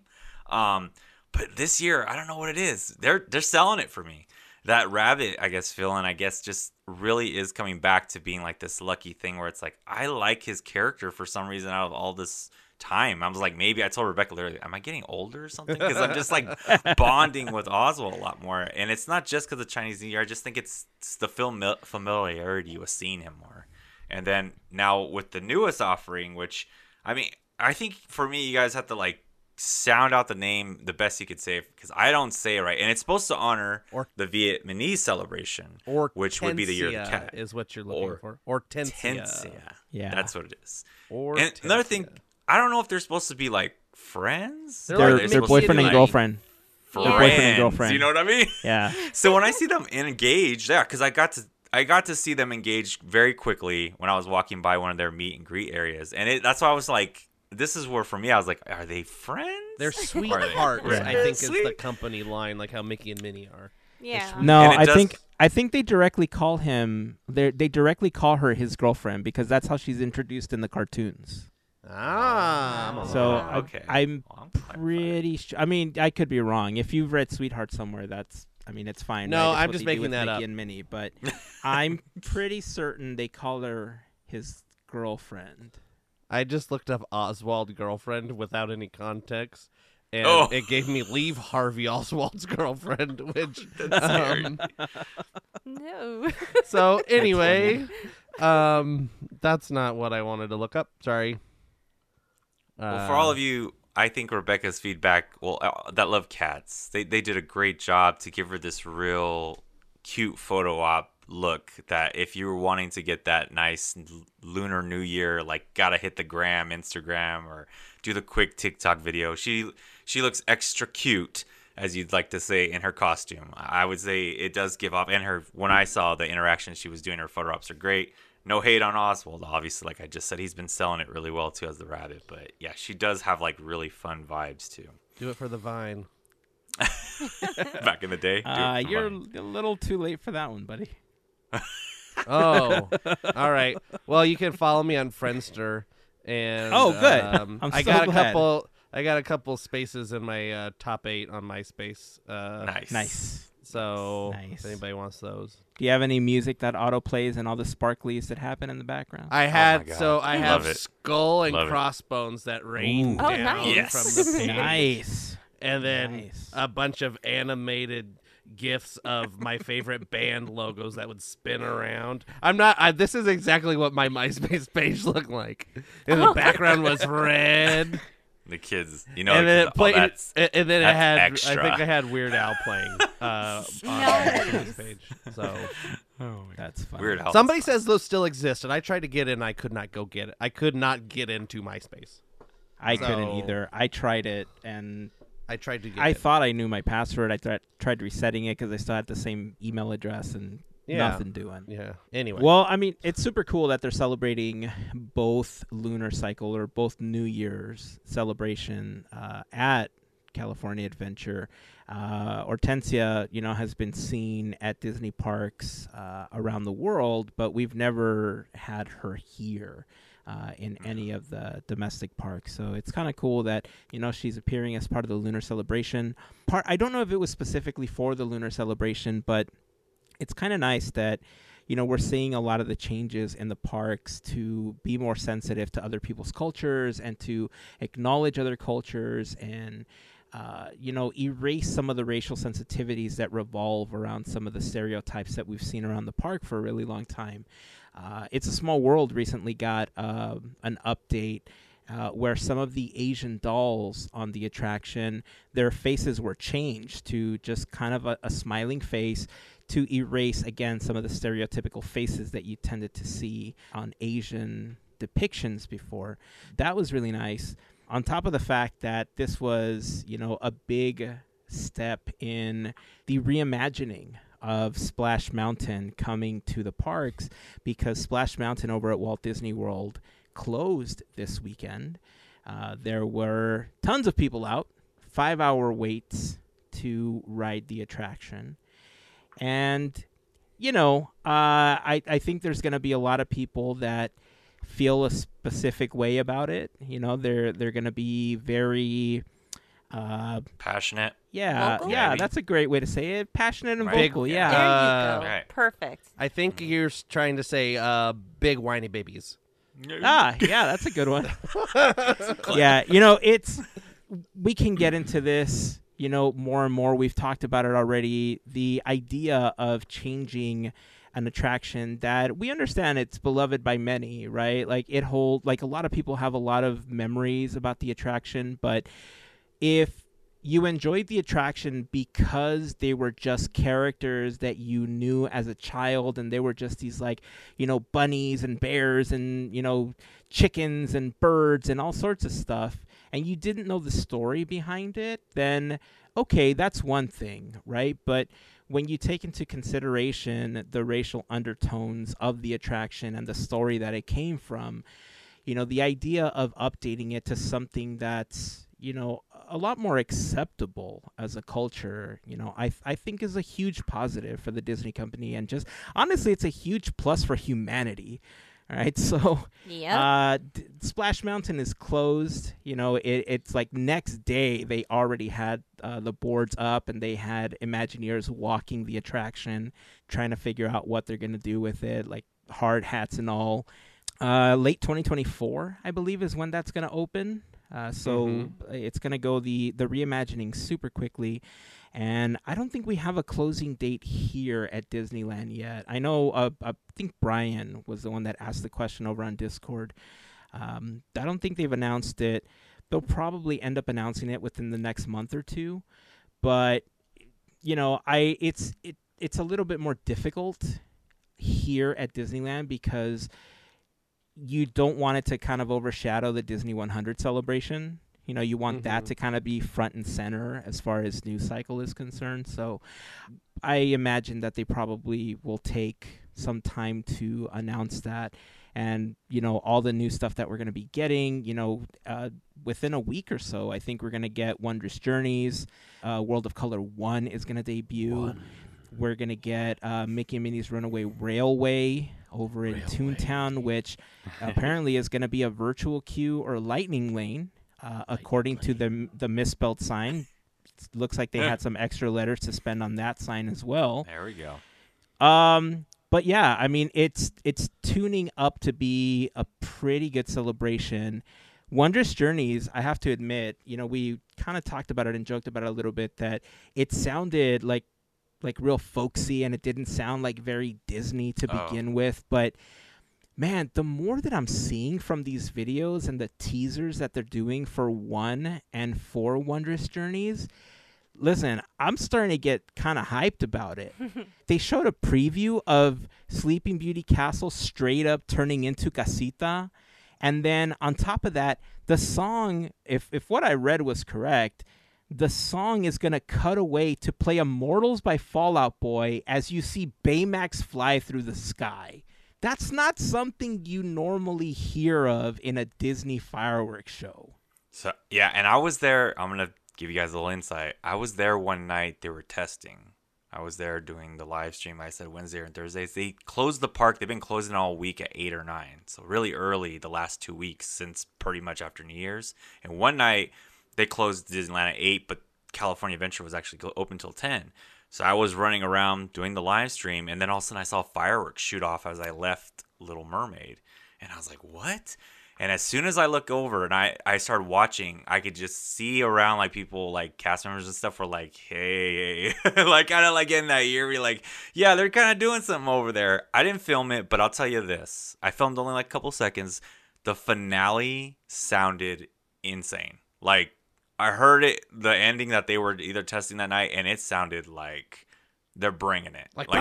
Speaker 5: Um but this year i don't know what it is. They're they're selling it for me. That rabbit i guess feeling i guess just really is coming back to being like this lucky thing where it's like i like his character for some reason out of all this time. I was like maybe i told rebecca literally am i getting older or something? Because i'm just like bonding with oswald a lot more. And it's not just because of chinese new year i just think it's, it's the film familiarity with seeing him more. And then now with the newest offering which i mean i think for me you guys have to like sound out the name the best you could say because I don't say it right, and it's supposed to honor
Speaker 3: Or-
Speaker 5: the Vietnamese celebration,
Speaker 3: Or
Speaker 5: which would be the year of the cat.
Speaker 3: is what you're looking
Speaker 5: Or
Speaker 3: for. Hortensia. Tensia.
Speaker 2: Yeah.
Speaker 5: that's what it is.
Speaker 3: Or
Speaker 5: and another thing, I don't know if they're supposed to be like friends.
Speaker 3: They're
Speaker 2: They're, they're boyfriend and
Speaker 3: Minnie.
Speaker 2: girlfriend.
Speaker 5: friends.
Speaker 2: boyfriend and girlfriend.
Speaker 5: You know what I mean?
Speaker 2: Yeah.
Speaker 5: So when I see them engaged, yeah, because I got to I got to see them engaged very quickly when I was walking by one of their meet and greet areas, and it, that's why I was like, "This is where for me." I was like, "Are they friends?"
Speaker 3: They're
Speaker 5: Are they-
Speaker 3: sweethearts, I think is the company line, like how Mickey and Minnie are.
Speaker 4: Yeah.
Speaker 2: No, I
Speaker 5: does-
Speaker 2: think I think they directly call him. They they directly call her his girlfriend because that's how she's introduced in the cartoons.
Speaker 3: Ah,
Speaker 2: So
Speaker 3: little-
Speaker 2: I-
Speaker 5: okay.
Speaker 2: I'm
Speaker 5: Well, I'm
Speaker 2: pretty. Sh- I mean, I could be wrong. If you've read Sweetheart somewhere, that's. I mean, it's fine.
Speaker 3: No,
Speaker 2: right? It's
Speaker 3: I'm just making
Speaker 2: with
Speaker 3: that
Speaker 2: Mickey
Speaker 3: up.
Speaker 2: and Minnie, but I'm pretty certain they call her his girlfriend.
Speaker 3: I just looked up Oswald girlfriend without any context, and
Speaker 5: Oh.
Speaker 3: it gave me Lee Harvey Oswald's girlfriend, which
Speaker 5: That's
Speaker 3: um,
Speaker 4: No.
Speaker 3: so anyway, um, that's not what I wanted to look up. Sorry.
Speaker 5: Well, for all of you, I think Rebecca's feedback, well, uh, that love cats, they they did a great job to give her this real cute photo op look. That if you were wanting to get that nice lunar New Year, like gotta hit the gram, Instagram, or do the quick TikTok video, she she looks extra cute. As you'd like to say in her costume, I would say it does give off. And her, when I saw the interaction she was doing, her photo ops are great. No hate on Oswald, obviously. Like I just said, he's been selling it really well too as the rabbit. But yeah, she does have like really fun vibes too.
Speaker 3: do it for the vine.
Speaker 5: Back in the day,
Speaker 2: Uh, you're
Speaker 5: fun.
Speaker 2: a little too late for that one, buddy.
Speaker 3: Oh, all right. Well, you can follow me on Friendster, and
Speaker 2: Oh, good.
Speaker 3: Um,
Speaker 2: I'm
Speaker 3: I
Speaker 2: so
Speaker 3: got a
Speaker 2: glad.
Speaker 3: couple. I got a couple spaces in my uh, top eight on MySpace. Uh,
Speaker 5: nice,
Speaker 2: Nice.
Speaker 3: So
Speaker 2: Nice.
Speaker 3: if anybody wants those,
Speaker 2: Do you have any music that auto plays and all the sparklies that happen in the background?
Speaker 3: I had.
Speaker 5: Oh
Speaker 3: so I
Speaker 5: Love
Speaker 3: have
Speaker 5: it.
Speaker 3: skull and
Speaker 5: Love it.
Speaker 3: crossbones that rain
Speaker 2: Ooh.
Speaker 4: Oh,
Speaker 3: down
Speaker 4: nice.
Speaker 3: From the page,
Speaker 2: nice.
Speaker 3: and then
Speaker 2: Nice.
Speaker 3: a bunch of animated gifs of my favorite band logos that would spin around. I'm not. I, this is exactly what my MySpace page looked like. And the background was red.
Speaker 5: The kids, you know,
Speaker 3: and then
Speaker 5: 'cause
Speaker 3: it played,
Speaker 5: all that's
Speaker 3: and and then it
Speaker 5: that's
Speaker 3: had. I think I had Weird Al playing uh, on my
Speaker 4: Nice.
Speaker 3: page. So
Speaker 2: That's fun.
Speaker 5: weird. How
Speaker 3: somebody says those still exist, and I tried to get in. I could not go get it. I could not get into MySpace.
Speaker 2: I couldn't either. I tried it and
Speaker 3: I tried to get.
Speaker 2: I
Speaker 3: it.
Speaker 2: thought I knew my password. I th- tried resetting it because I still had the same email address and
Speaker 3: Yeah.
Speaker 2: nothing doing.
Speaker 3: Yeah. Anyway.
Speaker 2: Well, I mean, it's super cool that they're celebrating both lunar cycle or both New Year's celebration uh, at California Adventure. Uh, Hortensia, you know, has been seen at Disney parks uh, around the world, but we've never had her here. Uh, in any of the domestic parks, so it's kind of cool that you know she's appearing as part of the lunar celebration. Part I don't know if it was specifically for the lunar celebration, but it's kind of nice that you know we're seeing a lot of the changes in the parks to be more sensitive to other people's cultures and to acknowledge other cultures and uh, you know erase some of the racial sensitivities that revolve around some of the stereotypes that we've seen around the park for a really long time uh, it's a small world recently got um an update uh, where some of the Asian dolls on the attraction, their faces were changed to just kind of a, a smiling face to erase again some of the stereotypical faces that you tended to see on Asian depictions before. That was really nice. On top of the fact that this was, you know, a big step in the reimagining of Splash Mountain coming to the parks because Splash Mountain over at Walt Disney World closed this weekend. Uh, there were tons of people out, five hour waits to ride the attraction. And, you know, uh, I, I think there's going to be a lot of people that feel a specific way about it. You know, they're, they're going to be very. Uh,
Speaker 5: passionate.
Speaker 2: yeah,
Speaker 4: Vocal?
Speaker 2: yeah,
Speaker 5: Maybe.
Speaker 2: that's a great way to say it. Passionate and
Speaker 5: Right.
Speaker 2: vocal,
Speaker 3: Big-
Speaker 2: yeah.
Speaker 4: There
Speaker 3: Uh,
Speaker 4: you go.
Speaker 5: Right.
Speaker 4: Perfect.
Speaker 3: I think you're trying to say uh, big whiny babies.
Speaker 2: Ah, yeah, that's a good one. yeah, you know, it's we can get into this, you know, more and more. We've talked about it already. The idea of changing an attraction that we understand it's beloved by many, right? Like it hold like a lot of people have a lot of memories about the attraction, but if you enjoyed the attraction because they were just characters that you knew as a child and they were just these like you know bunnies and bears and you know chickens and birds and all sorts of stuff and you didn't know the story behind it then okay that's one thing right? But when you take into consideration the racial undertones of the attraction and the story that it came from you know the idea of updating it to something that's you know a lot more acceptable as a culture you know i i think is a huge positive for the disney company and just honestly it's a huge plus for humanity all right so
Speaker 4: Yeah.
Speaker 2: uh, D- Splash Mountain is closed. You know, it, it's like next day they already had uh, the boards up and they had Imagineers walking the attraction, trying to figure out what they're gonna do with it, like hard hats and all. Uh, late 2024, I believe, is when that's gonna open. Uh, so
Speaker 3: Mhm.
Speaker 2: it's gonna go the the reimagining super quickly, and I don't think we have a closing date here at Disneyland yet. I know. Uh, I think Brian was the one that asked the question over on Discord. Um, I don't think they've announced it. They'll probably end up announcing it within the next month or two, but you know, I it's it it's a little bit more difficult here at Disneyland because you don't want it to kind of overshadow the Disney 100 celebration. You know, you want that
Speaker 3: Mhm.
Speaker 2: to kind of be front and center as far as news cycle is concerned. So I imagine that they probably will take some time to announce that. And, you know, all the new stuff that we're going to be getting, you know, uh, within a week or so, I think we're going to get Wondrous Journeys. Uh, World of Color 1 is going to debut. We're going to get uh, Mickey and Minnie's Runaway Railway over in Toontown, which apparently is going to be a virtual queue or lightning lane, uh, according to the the misspelled sign. It looks like they had some extra letters to spend on that sign as well.
Speaker 5: There we go.
Speaker 2: Um, but yeah, I mean, it's it's tuning up to be a pretty good celebration. Wondrous Journeys, I have to admit, you know, we kind of talked about it and joked about it a little bit that it sounded like like real folksy and it didn't sound like very Disney to
Speaker 5: Oh.
Speaker 2: begin with, but man, the more that I'm seeing from these videos and the teasers that they're doing for one and four Wondrous Journeys, listen, I'm starting to get kind of hyped about it. they showed a preview of Sleeping Beauty Castle straight up turning into Casita. And then on top of that, the song, if, if what I read was correct, the song is going to cut away to play Immortals by Fall Out Boy as you see Baymax fly through the sky. That's not something you normally hear of in a Disney fireworks show.
Speaker 5: So yeah, and I was there. I'm gonna give you guys a little insight. I was there one night. They were testing. I was there doing the live stream. I said Wednesday and Thursdays. They closed the park. They've been closing all week at eight or nine. So really early the last two weeks since pretty much after New Year's. And one night they closed Disneyland at eight, but California Adventure was actually open till ten. So I was running around doing the live stream, and then all of a sudden I saw fireworks shoot off as I left Little Mermaid, and I was like, "What?" And as soon as I look over and I, I started watching, I could just see around like people like cast members and stuff were like, hey, like kind of like in that eerie, like, yeah, they're kind of doing something over there. I didn't film it, but I'll tell you this. I filmed only like a couple seconds. The finale sounded insane. Like I heard it, the ending that they were either testing that night, and it sounded like they're bringing it.
Speaker 3: Like,
Speaker 5: the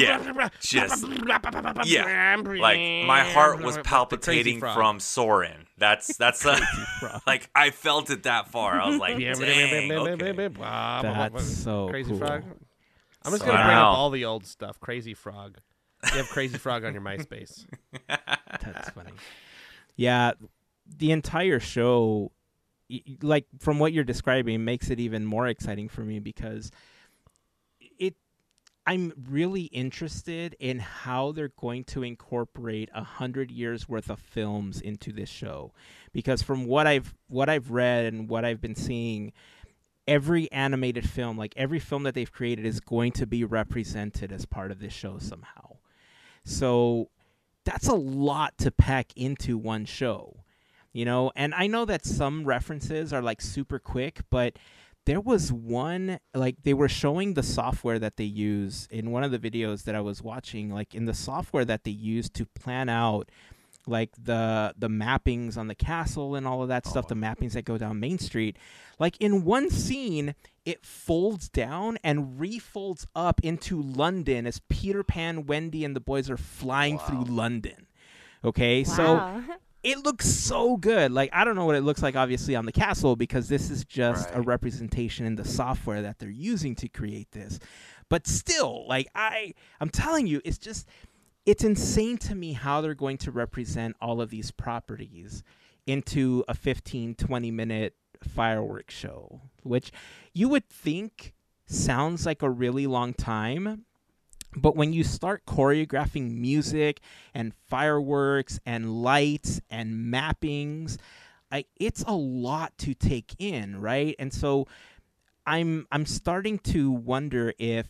Speaker 5: yeah, just yeah. Like my heart was palpitating from Soren. That's that's uh, like I felt it that far. I was like, dang, okay.
Speaker 2: That's so
Speaker 3: Crazy
Speaker 2: cool.
Speaker 3: Frog. I'm just
Speaker 5: So-
Speaker 3: gonna bring up all the old stuff. Crazy Frog. You have Crazy Frog on your MySpace.
Speaker 2: That's funny. Yeah, the entire show, like from what you're describing, makes it even more exciting for me because it. I'm really interested in how they're going to incorporate a hundred years worth of films into this show, because from what I've what I've read and what I've been seeing, every animated film, like every film that they've created, is going to be represented as part of this show somehow. So that's a lot to pack into one show, you know. And I know that some references are like super quick, but there was one like they were showing the software that they use in one of the videos that I was watching, like in the software that they use to plan out like the the mappings on the castle and all of that stuff, the oh. mappings that go down Main Street. Like in one scene, it folds down and refolds up into London as Peter Pan, Wendy, and the boys are flying through London. Okay, so
Speaker 4: Wow.
Speaker 2: it looks so good. Like I don't know what it looks like obviously on the castle because this is just a representation in the software that they're using to create this. But still, like I I'm telling you, it's just it's insane to me how they're going to represent all of these properties into a 15 20 minute fireworks show, which you would think sounds like a really long time, but when you start choreographing music and fireworks and lights and mappings, I, it's a lot to take in, right? And so I'm I'm starting to wonder if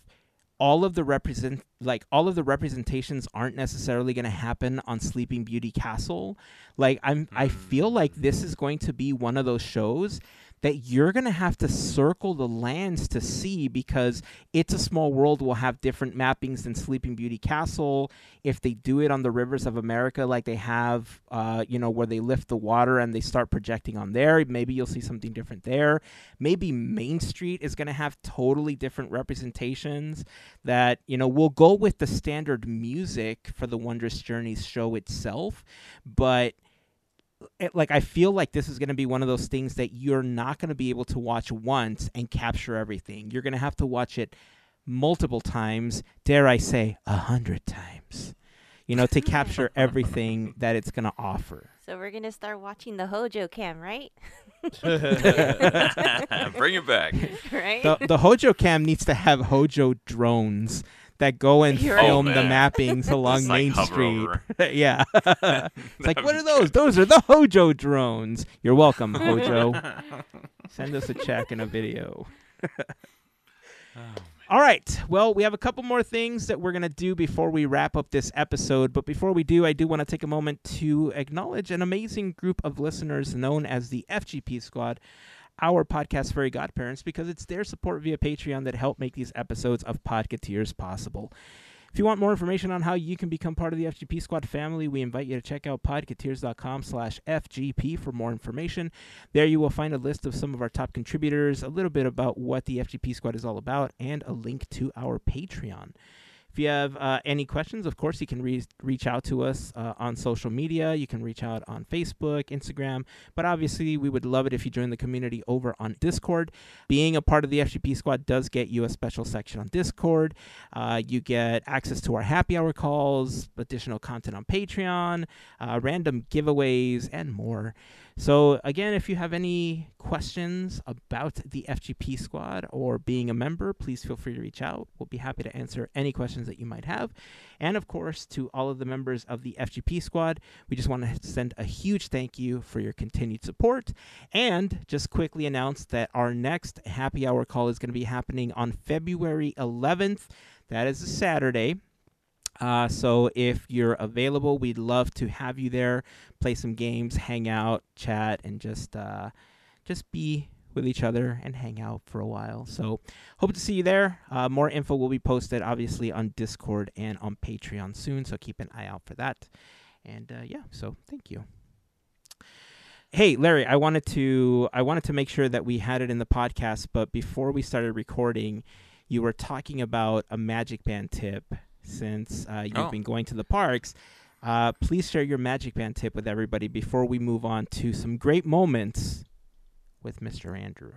Speaker 2: all of the represent like all of the representations aren't necessarily going to happen on Sleeping Beauty Castle. Like I'm I feel mm. like this is going to be one of those shows that you're going to have to circle the lands to see because It's a Small World will have different mappings than Sleeping Beauty Castle. If they do it on the rivers of America, like they have, uh, you know, where they lift the water and they start projecting on there, maybe you'll see something different there. Maybe Main Street is going to have totally different representations that, you know, we'll go with the standard music for the Wondrous Journeys show itself, but Eh, like I feel like this is going to be one of those things that you're not going to be able to watch once and capture everything. You're going to have to watch it multiple times, dare I say, a hundred times, you know, to capture everything that it's going to offer.
Speaker 4: So we're gonna start watching the Hojo cam, right?
Speaker 5: Bring it back.
Speaker 4: right?
Speaker 2: The, the Hojo cam needs to have Hojo drones that go and
Speaker 4: You're
Speaker 2: film
Speaker 5: Oh,
Speaker 2: the mappings along
Speaker 5: Just, like,
Speaker 2: Main Street. yeah. it's like, what are those? Those are the Hojo drones. You're welcome, Hojo. Send us a check and a video. All right. Well, we have a couple more things that we're going to do before we wrap up this episode. But before we do, I do want to take a moment to acknowledge an amazing group of listeners known as the FGP Squad, our podcast fairy godparents, because it's their support via Patreon that help make these episodes of Podcateers possible. If you want more information on how you can become part of the FGP Squad family, we invite you to check out podcateers.com slash FGP for more information. There you will find a list of some of our top contributors, a little bit about what the FGP Squad is all about, and a link to our Patreon. If you have uh, any questions, of course, you can re- reach out to us uh, on social media. You can reach out on Facebook, Instagram, but obviously, we would love it if you join the community over on Discord. Being a part of the FGP squad does get you a special section on Discord. Uh, you get access to our happy hour calls, additional content on Patreon, uh, random giveaways, and more. So, again, if you have any questions about the FGP squad or being a member, please feel free to reach out. We'll be happy to answer any questions that you might have. And of course, to all of the members of the FGP squad, we just want to send a huge thank you for your continued support. And just quickly announce that our next happy hour call is going to be happening on February 11th. That is a Saturday. Uh, so if you're available, we'd love to have you there, play some games, hang out, chat, and just uh, just be with each other and hang out for a while. So hope to see you there. Uh, more info will be posted, obviously, on Discord and on Patreon soon. So keep an eye out for that. And uh, yeah, so thank you. Hey Larry, I wanted to I wanted to make sure that we had it in the podcast, but before we started recording, you were talking about a Magic Band tip since uh, you've
Speaker 5: Oh.
Speaker 2: been going to the parks. Uh, please share your Magic Band tip with everybody before we move on to some great moments with Mr. Andrew.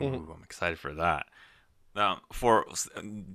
Speaker 5: Ooh, I'm excited for that. Um, for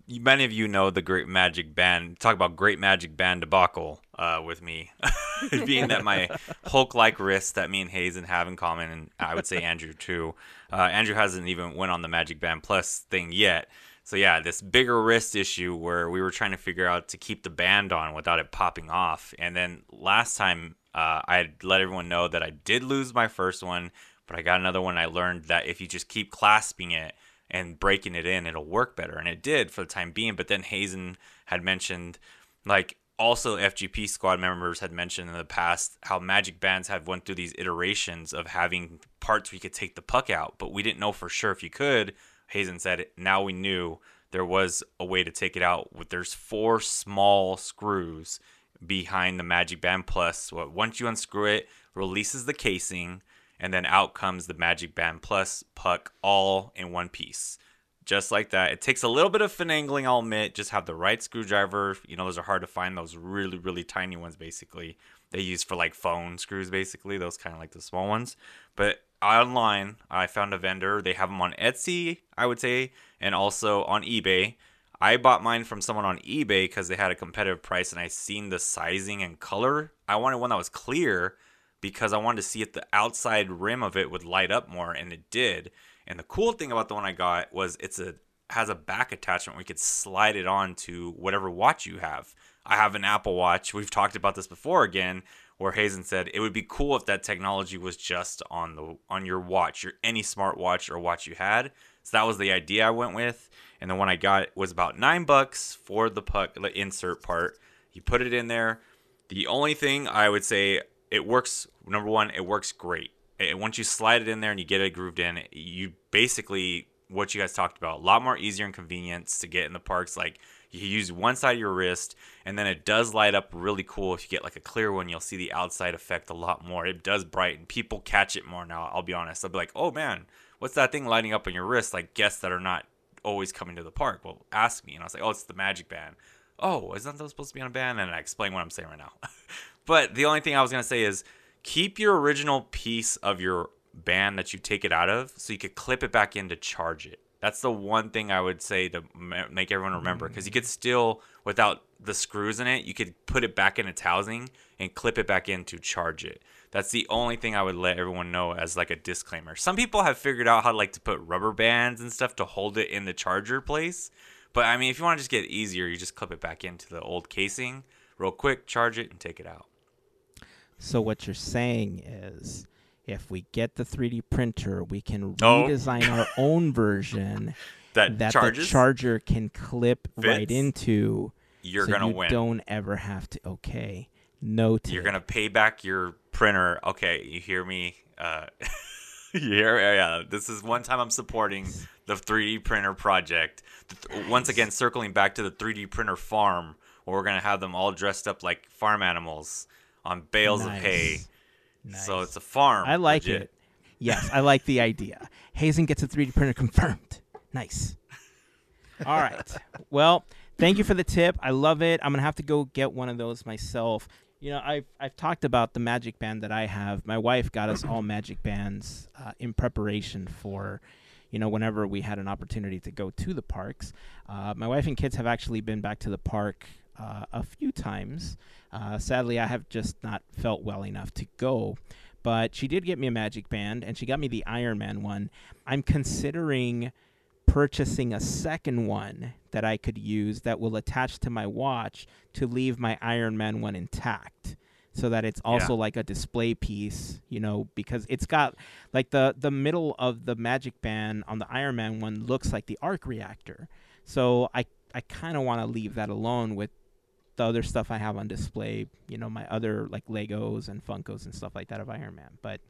Speaker 5: many of you know the Great Magic Band. Talk about Great Magic Band debacle uh, with me, being that my Hulk-like wrist that me and Hazen have in common, and I would say Andrew too. Uh, Andrew hasn't even went on the Magic Band Plus thing yet. So yeah, this bigger wrist issue where we were trying to figure out to keep the band on without it popping off. And then last time uh, I let everyone know that I did lose my first one, but I got another one. I learned that if you just keep clasping it and breaking it in, it'll work better. And it did for the time being. But then Hazen had mentioned, like, also FGP squad members had mentioned in the past how Magic Bands have went through these iterations of having parts where you could take the puck out, but we didn't know for sure if you could. Hazen said now we knew there was a way to take it out. There's four small screws behind the Magic Band Plus. Once you unscrew it, releases the casing, and then out comes the Magic Band Plus puck all in one piece. Just like that. It takes a little bit of finagling, I'll admit. Just have the right screwdriver. You know, those are hard to find. Those really, really tiny ones, basically. They use for like phone screws, basically. Those kind of like the small ones. But online, I found a vendor. They have them on Etsy, I would say, and also on eBay. I bought mine from someone on eBay because they had a competitive price and I seen the sizing and color. I wanted one that was clear because I wanted to see if the outside rim of it would light up more, and it did. And the cool thing about the one I got was it's a has a back attachment you could slide it on to whatever watch you have. I have an Apple Watch. We've talked about this before again, where Hazen said it would be cool if that technology was just on the on your watch, your any smartwatch or watch you had. So that was the idea I went with, and the one I got was about nine bucks for the puck the insert part. You put it in there. The only thing I would say it works. Number one, it works great. Once you slide it in there and you get it grooved in, you basically what you guys talked about a lot more easier and convenience to get in the parks. Like you use one side of your wrist, and then it does light up really cool. If you get like a clear one, you'll see the outside effect a lot more. It does brighten. People catch it more now. I'll be honest. I'll be like, oh man, what's that thing lighting up on your wrist? Like guests that are not always coming to the park will ask me, and I was like, oh, it's the Magic Band. Oh, isn't that supposed to be on a band? And I explain what I'm saying right now. but the only thing I was gonna say is keep your original piece of your band that you take it out of, so you could clip it back in to charge it. That's the one thing I would say to make everyone remember because you mm. could still, without the screws in it, you could put it back in its housing and clip it back in to charge it. That's the only thing I would let everyone know as like a disclaimer. Some people have figured out how to like to put rubber bands and stuff to hold it in the charger place. But I mean, if you want to just get it easier, you just clip it back into the old casing real quick, charge it, and take it out.
Speaker 2: So what you're saying is, if we get the 3D printer, we can
Speaker 5: Oh.
Speaker 2: redesign our own version
Speaker 5: That,
Speaker 2: that the charger can clip right into.
Speaker 5: you're
Speaker 2: so
Speaker 5: gonna
Speaker 2: you
Speaker 5: win.
Speaker 2: Don't ever have to. Okay, noted.
Speaker 5: You're gonna pay back your printer. Okay, you hear me? Uh, you hear? Yeah, yeah. This is one time I'm supporting the 3D printer project. Once again, circling back to the 3D printer farm, where we're gonna have them all dressed up like farm animals on bales of hay.
Speaker 2: Nice.
Speaker 5: So it's a farm.
Speaker 2: I like
Speaker 5: legit.
Speaker 2: it. Yes, I like the idea. Hazen gets a 3D printer confirmed. Nice. All right. Well, thank you for the tip. I love it. I'm gonna have to go get one of those myself. You know, I've I've talked about the Magic Band that I have. My wife got us all Magic Bands uh, in preparation for, you know, whenever we had an opportunity to go to the parks. Uh, my wife and kids have actually been back to the park uh, a few times. Uh, sadly, I have just not felt well enough to go. But she did get me a Magic Band, and she got me the Iron Man one. I'm considering purchasing a second one that I could use that will attach to my watch to leave my Iron Man one intact so that it's also like a display piece, you know, because it's got like the the middle of the Magic Band on the Iron Man one looks like the arc reactor. So I I kind of want to leave that alone with the other stuff I have on display, you know, my other like Legos and Funkos and stuff like that of Iron Man. But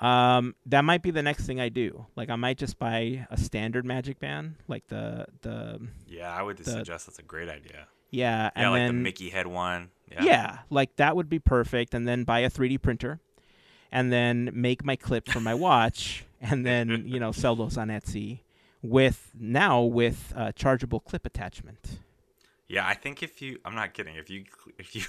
Speaker 2: um, that might be the next thing I do. Like I might just buy a standard Magic Band, like the the
Speaker 5: Yeah, I would
Speaker 2: The-
Speaker 5: suggest that's a great idea.
Speaker 2: yeah, and
Speaker 5: Yeah, like
Speaker 2: then
Speaker 5: the Mickey head one.
Speaker 2: yeah.
Speaker 5: Yeah.
Speaker 2: like that would be perfect. And then buy a 3D printer, and then make my clip for my watch, and then you know sell those on Etsy with now with uh, chargeable clip attachment.
Speaker 5: Yeah, I think if you, I'm not kidding. If you, if you,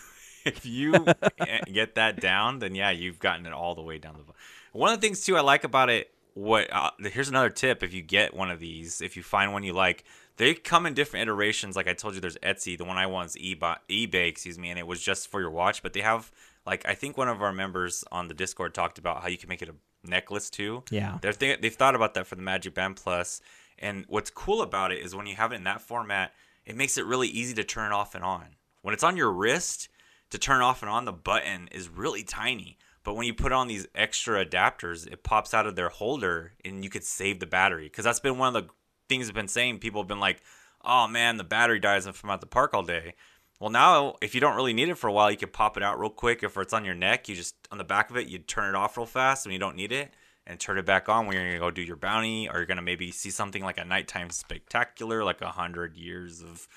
Speaker 5: if you get that down, then yeah, you've gotten it all the way down the. One of the things too I like about it, what uh, here's another tip: if you get one of these, if you find one you like, they come in different iterations. Like I told you, there's Etsy. The one I want is eBay, eBay, excuse me, and it was just for your watch. But they have like I think one of our members on the Discord talked about how you can make it a necklace too.
Speaker 2: Yeah.
Speaker 5: They're th- they've thought about that for the Magic Band Plus. And what's cool about it is when you have it in that format, it makes it really easy to turn it off and on. When it's on your wrist, to turn off and on, the button is really tiny. But when you put on these extra adapters, it pops out of their holder and you could save the battery. Because that's been one of the things I've been saying. People have been like, oh man, the battery dies if I'm at the park all day. Well, now if you don't really need it for a while, you can pop it out real quick. If it's on your neck, you just on the back of it, you turn it off real fast when you don't need it, and turn it back on when you're gonna go do your bounty, or you're gonna maybe see something like a nighttime spectacular, like a hundred years of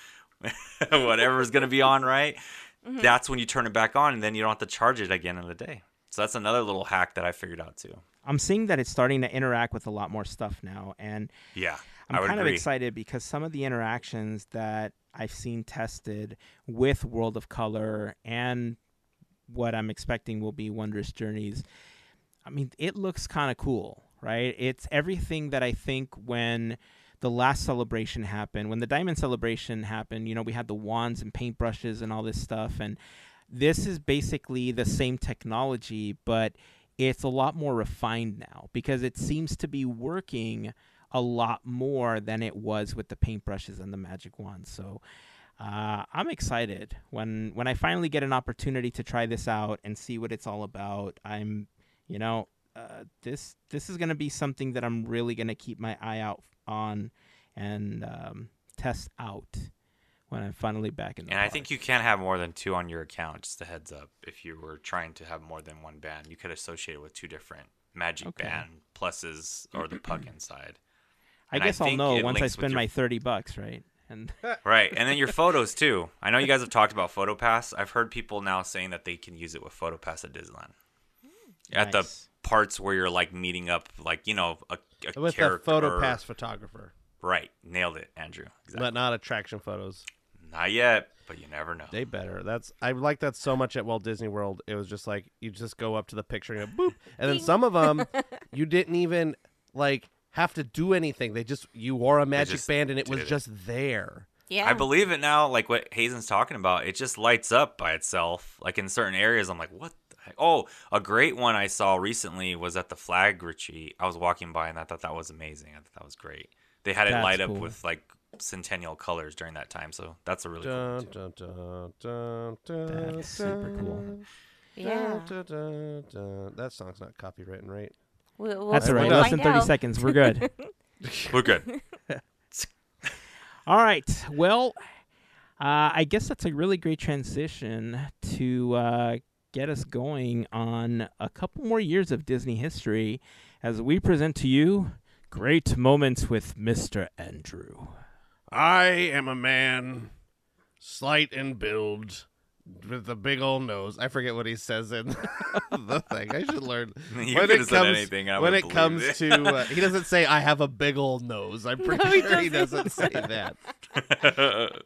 Speaker 5: whatever's gonna be on, right? Mm-hmm. that's when you turn it back on, and then you don't have to charge it again in the day. So that's another little hack that I figured out too.
Speaker 2: I'm seeing that it's starting to interact with a lot more stuff now, and
Speaker 5: Yeah,
Speaker 2: I'm
Speaker 5: I would
Speaker 2: kind
Speaker 5: agree.
Speaker 2: of excited because some of the interactions that I've seen tested with World of Color and what I'm expecting will be Wondrous Journeys. I mean, it looks kind of cool, right? It's everything that I think when the last celebration happened, when the Diamond Celebration happened, you know, we had the wands and paintbrushes and all this stuff. And this is basically the same technology, but it's a lot more refined now because it seems to be working a lot more than it was with the paintbrushes and the magic wands. So uh, I'm excited when when I finally get an opportunity to try this out and see what it's all about. I'm, you know, uh, this this is gonna be something that I'm really gonna keep my eye out on and um, test out when I'm finally back in the.
Speaker 5: And I think you can't have more than two on your account. Just a heads up, if you were trying to have more than one band, you could associate it with two different Magic
Speaker 2: Okay.
Speaker 5: Band pluses or the puck inside.
Speaker 2: I
Speaker 5: and
Speaker 2: guess I'll
Speaker 5: think
Speaker 2: know once I spend
Speaker 5: your-
Speaker 2: my thirty bucks, right? And
Speaker 5: Right, and then your photos too. I know you guys have talked about PhotoPass. I've heard people now saying that they can use it with PhotoPass at Disneyland. At the parts where you're like meeting up, like you know, a, a
Speaker 3: with the
Speaker 5: character.
Speaker 3: photo pass photographer,
Speaker 5: Right, nailed it, Andrew. Exactly.
Speaker 3: but not attraction photos.
Speaker 5: Not yet, but you never know.
Speaker 3: They better. That's I like that so much at Walt Disney World. It was just like you just go up to the picture and go boop, and then some of them you didn't even like have to do anything. They just you wore a magic
Speaker 5: just
Speaker 3: band and it was
Speaker 5: it.
Speaker 3: just there.
Speaker 4: Yeah.
Speaker 5: I believe it now. Like what Hazen's talking about, it just lights up by itself. Like in certain areas, I'm like, what? The heck? Oh, a great one I saw recently was at the flag retreat. I was walking by and I thought that was amazing. I thought that was great. They had it
Speaker 2: That's
Speaker 5: light up
Speaker 2: cool.
Speaker 5: with like centennial colors during that time, so that's a really cool.
Speaker 3: Dun,
Speaker 5: One
Speaker 3: dun, dun, dun, dun,
Speaker 2: That's super cool.
Speaker 4: Yeah.
Speaker 3: dun, dun, dun. That song's not copywritten, right?
Speaker 4: We'll, we'll,
Speaker 2: That's all right. Less than 30
Speaker 4: out.
Speaker 2: seconds. We're good.
Speaker 5: We're good.
Speaker 2: All right. Well, uh, I guess that's a really great transition to uh, get us going on a couple more years of Disney history as we present to you Great Moments with Mr. Andrew.
Speaker 3: I am a man, slight in build, with a big old nose. I forget what he says in the thing. I should learn.
Speaker 5: You
Speaker 3: when it comes,
Speaker 5: anything, I
Speaker 3: when it comes
Speaker 5: it.
Speaker 3: to, uh, he doesn't say I have a big old nose. I'm pretty
Speaker 4: No, he
Speaker 3: sure he
Speaker 4: doesn't.
Speaker 3: doesn't say that.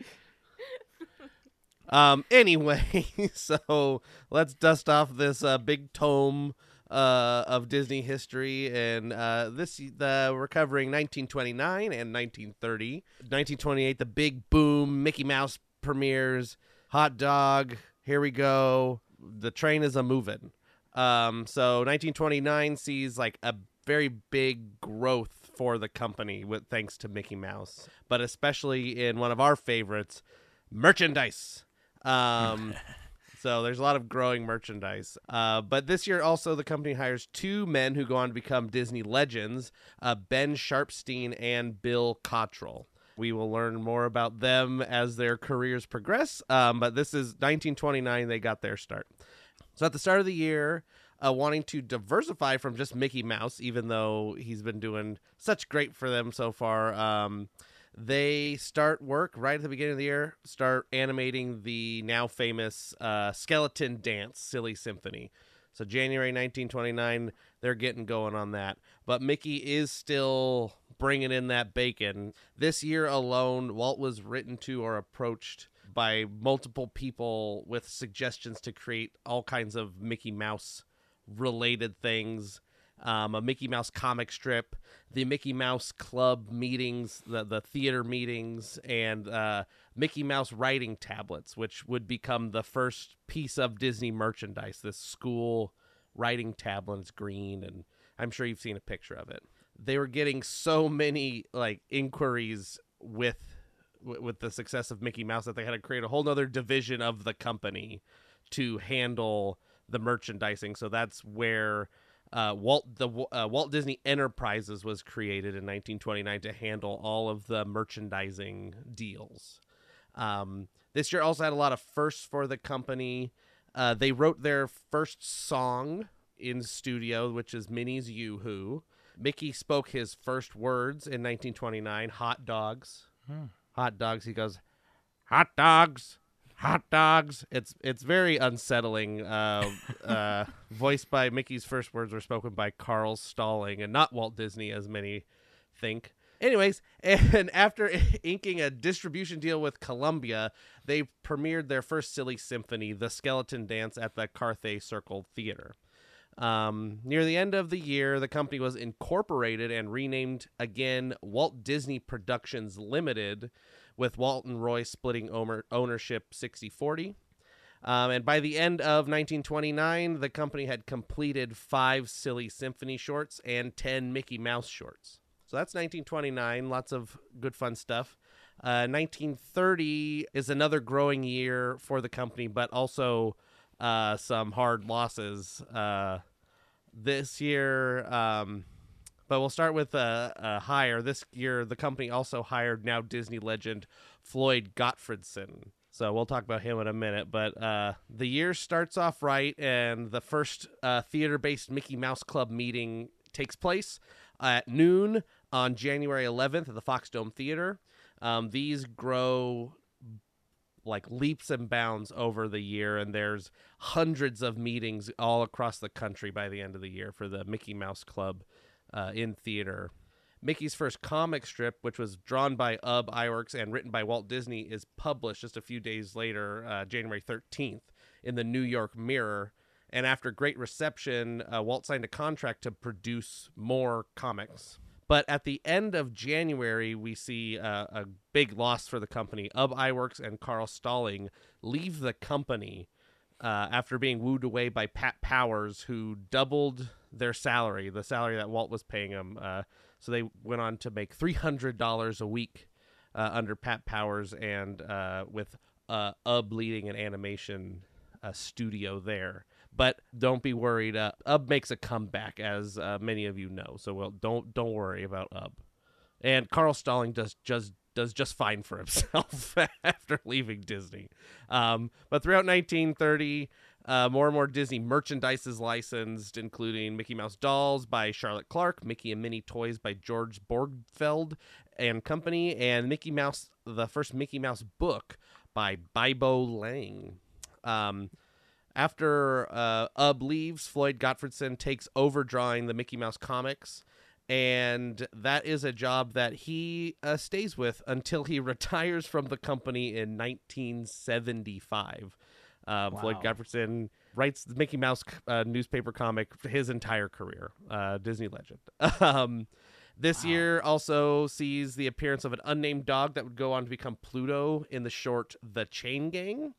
Speaker 3: Um. Anyway, so let's dust off this uh, big tome uh, of Disney history, and uh, this the we're covering 1929 and 1930. 1928, the big boom. Mickey Mouse premieres. Hot dog. Here we go. The train is a moving. Um. So 1929 sees like a very big growth for the company with thanks to Mickey Mouse, but especially in one of our favorites, merchandise. Um, so there's a lot of growing merchandise. Uh, but this year also the company hires two men who go on to become Disney legends, uh, Ben Sharpsteen and Bill Cottrell. We will learn more about them as their careers progress. Um, but this is 1929; they got their start. So at the start of the year, uh, wanting to diversify from just Mickey Mouse, even though he's been doing such great for them so far, um, they start work right at the beginning of the year, start animating the now famous uh, skeleton dance, Silly Symphony. So January 1929, they're getting going on that. But Mickey is still bringing in that bacon. This year alone, Walt was written to or approached by multiple people with suggestions to create all kinds of Mickey Mouse related things. Um, a Mickey Mouse comic strip, the Mickey Mouse Club meetings, the the theater meetings, and uh, Mickey Mouse writing tablets, which would become the first piece of Disney merchandise. This school writing tablet is green, and I'm sure you've seen a picture of it. They were getting so many like inquiries with with the success of Mickey Mouse that they had to create a whole nother division of the company to handle the merchandising. So that's where uh, Walt the uh, Walt Disney Enterprises was created in 1929 to handle all of the merchandising deals. Um, this year also had a lot of firsts for the company. Uh, they wrote their first song in studio, which is Minnie's Yoo-Hoo. Mickey spoke his first words in 1929, hot dogs. Hot dogs. He goes, hot dogs, hot dogs. It's it's very unsettling. Uh, uh, voiced by Mickey's first words were spoken by Carl Stalling and not Walt Disney, as many think. Anyways, and after inking a distribution deal with Columbia, they premiered their first silly symphony, The Skeleton Dance, at the Carthay Circle Theater. Um, near the end of the year, the company was incorporated and renamed again Walt Disney Productions Limited, with Walton Roy splitting owner- ownership 60 40. Um, and by the end of 1929, the company had completed five Silly Symphony shorts and 10 Mickey Mouse shorts. So that's 1929. Lots of good fun stuff. Uh, 1930 is another growing year for the company, but also uh, some hard losses uh, this year. Um, but we'll start with a, a hire. This year, the company also hired now Disney legend Floyd Gottfredson. So we'll talk about him in a minute. But uh, the year starts off right, and the first uh, theater based Mickey Mouse Club meeting takes place at noon on January 11th at the Fox Dome Theater. Um, these grow like leaps and bounds over the year, and there's hundreds of meetings all across the country by the end of the year for the Mickey Mouse Club uh, in theater. Mickey's first comic strip, which was drawn by Ub Iwerks and written by Walt Disney, is published just a few days later, uh, January 13th, in the New York Mirror. And after great reception, uh, Walt signed a contract to produce more comics. But at the end of January, we see uh, a big loss for the company. Ub Iwerks and Carl Stalling leave the company uh, after being wooed away by Pat Powers, who doubled their salary, the salary that Walt was paying them. Uh, so they went on to make three hundred dollars a week uh, under Pat Powers, and uh, with uh, Ub leading an animation uh, studio there. But don't be worried. Ub makes a comeback, as many of you know. So well, don't don't worry about Ub. And Carl Stalling does just does just fine for himself after leaving Disney. Um, but throughout 1930, uh, more and more Disney merchandise is licensed, including Mickey Mouse dolls by Charlotte Clark, Mickey and Minnie toys by George Borgfeldt and Company, and Mickey Mouse, the first Mickey Mouse book by Bibo Lang. Um, after uh, Ub leaves, Floyd Gottfredson takes over drawing the Mickey Mouse comics, and that is a job that he uh, stays with until he retires from the company in 1975. Uh, Floyd
Speaker 2: Wow.
Speaker 3: Gottfredson writes the Mickey Mouse uh, newspaper comic his entire career, uh, Disney legend. um, this year also sees the appearance of an unnamed dog that would go on to become Pluto in the short The Chain Gang.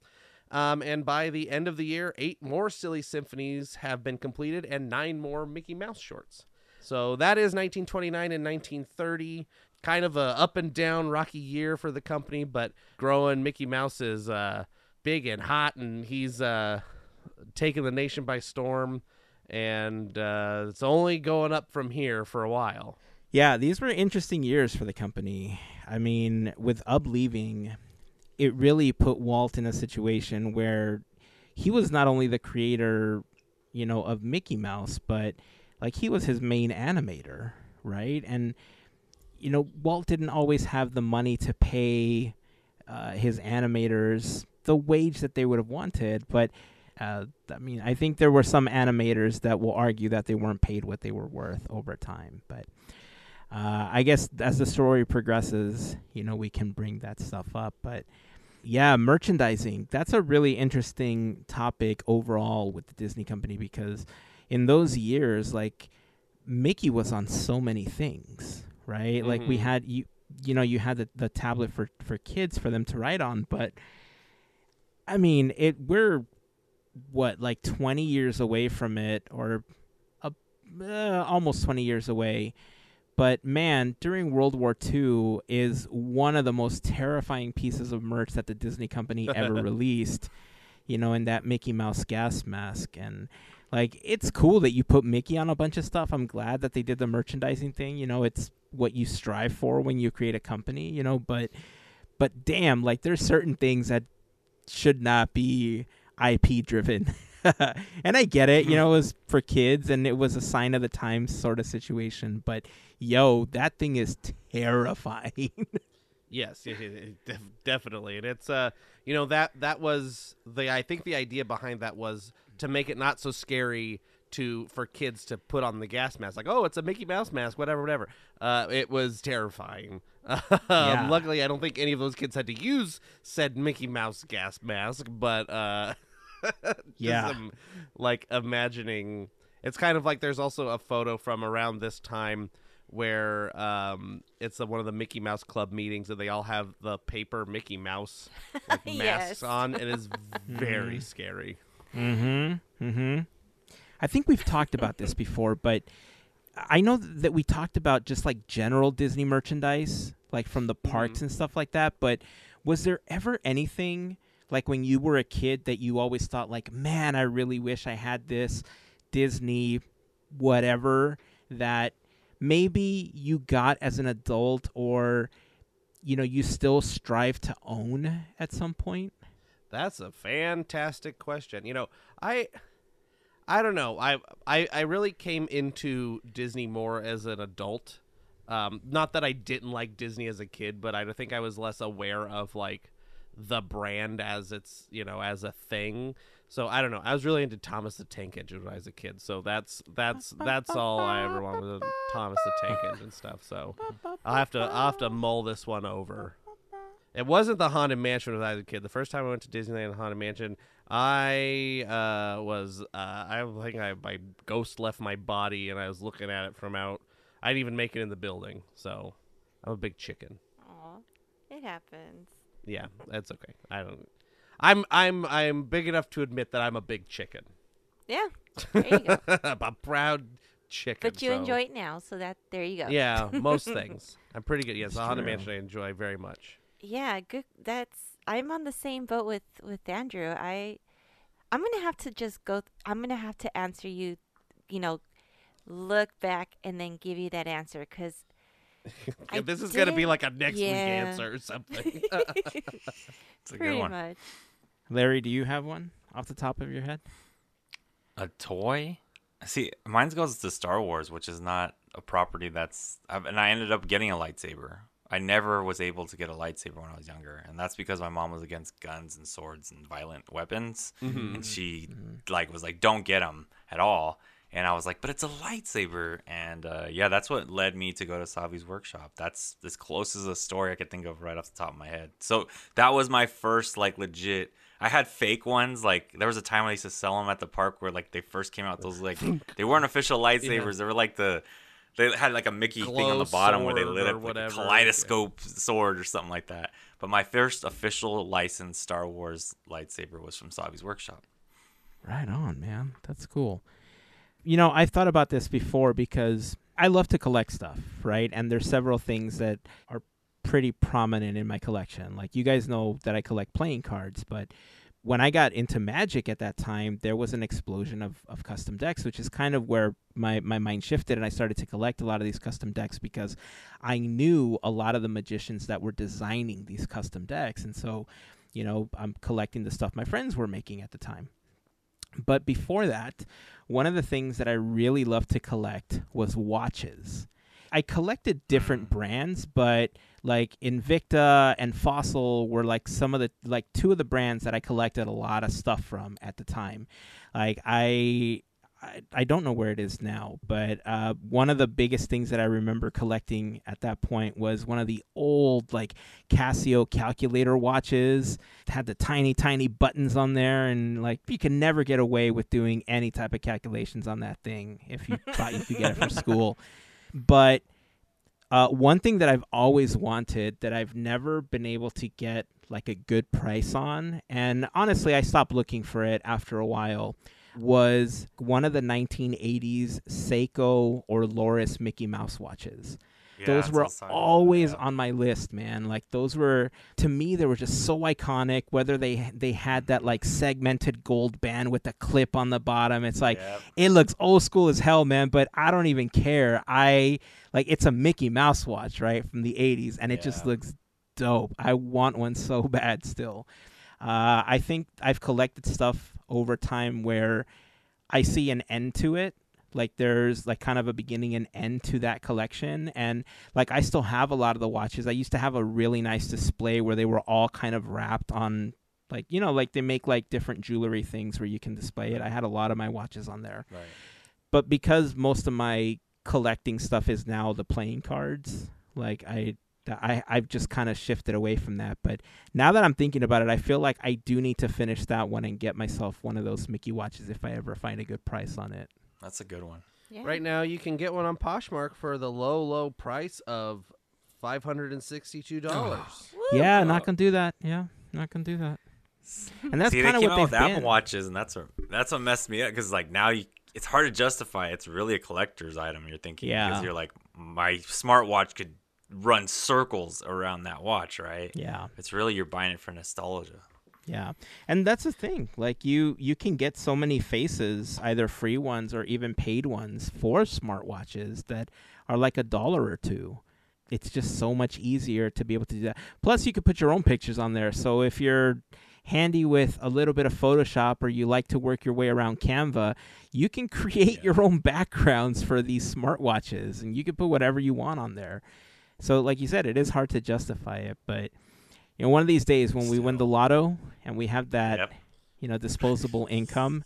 Speaker 3: Um, and by the end of the year, eight more Silly Symphonies have been completed and nine more Mickey Mouse shorts. So that is 1929 and 1930. Kind of a up and down rocky year for the company, but growing Mickey Mouse is uh, big and hot, and he's uh, taking the nation by storm. And uh, it's only going up from here for a while.
Speaker 2: Yeah, these were interesting years for the company. I mean, with Ub leaving, it really put Walt in a situation where he was not only the creator, you know, of Mickey Mouse, but like he was his main animator, right? And you know, Walt didn't always have the money to pay uh, his animators the wage that they would have wanted, but uh, I mean, I think there were some animators that will argue that they weren't paid what they were worth over time, but uh, I guess as the story progresses, you know, we can bring that stuff up. But yeah, merchandising, that's a really interesting topic overall with the Disney company because in those years, like Mickey was on so many things, right? Like we
Speaker 3: Mhm.
Speaker 2: had you you know, you had the, the tablet for, for kids for them to write on, but I mean, it we're what like 20 years away from it or uh, uh, almost 20 years away but man during world war ii is one of the most terrifying pieces of merch that the disney company ever released you know in that mickey mouse gas mask and like it's cool that you put mickey on a bunch of stuff i'm glad that they did the merchandising thing you know it's what you strive for when you create a company you know but but damn like there's certain things that should not be IP driven. and I get it, you mm-hmm. know, it was for kids and it was a sign of the times sort of situation, but yo, that thing is terrifying.
Speaker 3: Yes, yeah, yeah, yeah, def- definitely, and it's uh, you know that that was the I think the idea behind that was to make it not so scary to for kids to put on the gas mask, like oh, it's a Mickey Mouse mask, whatever, whatever. Uh, it was terrifying. Um, luckily, I don't think any of those kids had to use said Mickey Mouse gas mask, but uh,
Speaker 2: Yeah.
Speaker 3: am, like imagining. It's kind of like there's also a photo from around this time where um, it's a, one of the Mickey Mouse Club meetings, and they all have the paper Mickey Mouse like, masks
Speaker 4: Yes.
Speaker 3: on. And It is very scary.
Speaker 2: Mm-hmm. Mm-hmm. I think we've talked about this before, but I know that we talked about just like general Disney merchandise, like from the parks and stuff like that. But was there ever anything like when you were a kid that you always thought like, man, I really wish I had this Disney whatever that maybe you got as an adult or you know you still strive to own at some point?
Speaker 3: That's a fantastic question. You know, I I don't know. I I, I really came into Disney more as an adult. Um, not that I didn't like Disney as a kid, but I think I was less aware of like the brand as it's you know as a thing. So I don't know. I was really into Thomas the Tank Engine when I was a kid. So that's that's that's all I ever wanted was Thomas the Tank Engine stuff. So I'll have to I'll have to mull this one over. It wasn't the Haunted Mansion when I was a kid. The first time I went to Disneyland Haunted Mansion, I uh, was uh, I think I my ghost left my body and I was looking at it from out. I didn't even make it in the building, so I'm a big chicken.
Speaker 4: Aw, it happens.
Speaker 3: Yeah, that's okay. I don't. I'm I'm I'm big enough to admit that I'm a big chicken.
Speaker 4: Yeah, there you go.
Speaker 3: I'm a proud chicken.
Speaker 4: but you
Speaker 3: so-
Speaker 4: enjoy it now, so that there you go.
Speaker 3: Yeah, most things. I'm pretty good. Yes,
Speaker 2: It's
Speaker 3: the Haunted
Speaker 2: true.
Speaker 3: Mansion I enjoy very much.
Speaker 4: Yeah, good. That's I'm on the same boat with with Andrew. I I'm gonna have to just go. I'm gonna have to answer you. You know, look back and then give you that answer because I
Speaker 3: this is gonna be like a next week answer or something.
Speaker 5: It's a good
Speaker 4: pretty
Speaker 5: one.
Speaker 4: much.
Speaker 2: Larry, do you have one off the top of your head?
Speaker 5: A toy? See, mine goes to Star Wars, which is not a property that's. And I ended up getting a lightsaber. I never was able to get a lightsaber when I was younger, and that's because my mom was against guns and swords and violent weapons, and she like was like, "Don't get them at all." And I was like, "But it's a lightsaber," and uh, yeah, that's what led me to go to Savi's workshop. That's as close as a story I could think of right off the top of my head. So that was my first like legit. I had fake ones. Like there was a time I used to sell them at the park where like they first came out. Those like they weren't official lightsabers. They were like the they had like a Mickey thing on the bottom where they lit up like a kaleidoscope sword or something like that. But my first official licensed Star Wars lightsaber was from Savi's workshop.
Speaker 2: Right on, man. That's cool. You know, I've thought about this before because I love to collect stuff, right? And there's several things that are pretty prominent in my collection. Like you guys know that I collect playing cards, but when I got into Magic at that time, there was an explosion of, of custom decks, which is kind of where my, my mind shifted and I started to collect a lot of these custom decks because I knew a lot of the magicians that were designing these custom decks. And so, you know, I'm collecting the stuff my friends were making at the time. But before that, one of the things that I really loved to collect was watches. I collected different brands, but like Invicta and Fossil were like some of the like two of the brands that I collected a lot of stuff from at the time. Like I I, I don't know where it is now, but uh, one of the biggest things that I remember collecting at that point was one of the old like Casio calculator watches. It had the tiny, tiny buttons on there, and like you can never get away with doing any type of calculations on that thing if you thought you could get it from school. But uh, one thing that I've always wanted that I've never been able to get like a good price on, and honestly, I stopped looking for it after a while, was one of the 1980s Seiko or Lorus Mickey Mouse watches. Those were always on my list, man. Like those were to me they were just so iconic. Whether they they had that like segmented gold band with the clip on the bottom, it's like
Speaker 5: Yep.
Speaker 2: it looks old school as hell, man. But I don't even care. I like it's a Mickey Mouse watch, right, from the '80s, and it just looks dope. I want one so bad still. Uh, I think I've collected stuff over time where I see an end to it. Like there's like kind of a beginning and end to that collection, and like I still have a lot of the watches. I used to have a really nice display where they were all kind of wrapped on like you know like they make like different jewelry things where you can display it. I had a lot of my watches on there
Speaker 5: Right.
Speaker 2: but because most of my collecting stuff is now the playing cards, like I I I've just kind of shifted away from that. But now that I'm thinking about it, I feel like I do need to finish that one and get myself one of those Mickey watches if I ever find a good price on it.
Speaker 5: That's a good one.
Speaker 4: Yeah.
Speaker 3: Right now, you can get one on Poshmark for the low, low price of five hundred and sixty-two dollars. Oh.
Speaker 2: Yeah, not gonna do that. Yeah, not gonna do that. And that's
Speaker 5: See, they
Speaker 2: kind of
Speaker 5: came
Speaker 2: what
Speaker 5: out
Speaker 2: they've
Speaker 5: with Apple
Speaker 2: been.
Speaker 5: Watches, and that's what that's what messed me up because like now you, it's hard to justify. It's really a collector's item. You're thinking
Speaker 2: Yeah.
Speaker 5: because you're like my smartwatch could run circles around that watch, right?
Speaker 2: Yeah.
Speaker 5: It's really you're buying it for nostalgia.
Speaker 2: Yeah. And that's the thing. Like you you can get so many faces, either free ones or even paid ones for smartwatches that are like a dollar or two. It's just so much easier to be able to do that. Plus you could put your own pictures on there. So if you're handy with a little bit of Photoshop or you like to work your way around Canva, you can create your own backgrounds for these smartwatches and you can put whatever you want on there. So like you said, it is hard to justify it, but you know, one of these days when we win the lotto and we have that,
Speaker 5: Yep.
Speaker 2: you know, disposable income,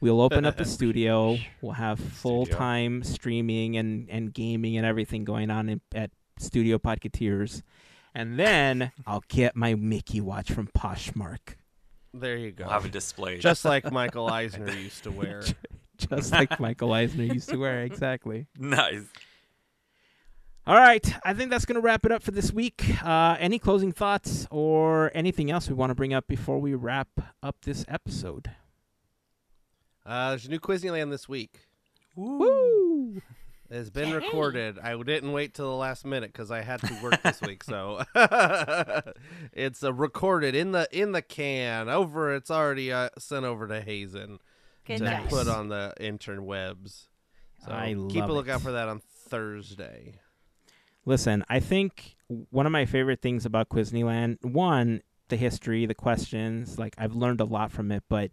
Speaker 2: we'll open up the studio. We'll have full time streaming and, and gaming and everything going on in, at Studio Podcateers. And then I'll get my Mickey watch from Poshmark,
Speaker 3: There you go.
Speaker 5: We'll have a display.
Speaker 3: Just like Michael Eisner used to wear.
Speaker 2: just like Michael Eisner used to wear. Exactly.
Speaker 5: nice.
Speaker 2: All right, I think that's going to wrap it up for this week. Uh, any closing thoughts or anything else we want to bring up before we wrap up this episode?
Speaker 3: Uh, there's a new Quizneyland this week.
Speaker 2: Woo!
Speaker 3: It's been recorded. I didn't wait till the last minute because I had to work this week. So it's uh, recorded in the in the can. Over. It's already uh, sent over to Hazen
Speaker 4: Good
Speaker 3: to
Speaker 4: job.
Speaker 3: put on the interwebs. So
Speaker 2: I
Speaker 3: keep
Speaker 2: love
Speaker 3: a lookout
Speaker 2: it.
Speaker 3: for that on Thursday.
Speaker 2: Listen, I think one of my favorite things about Quizneyland, one, the history, the questions, like I've learned a lot from it, but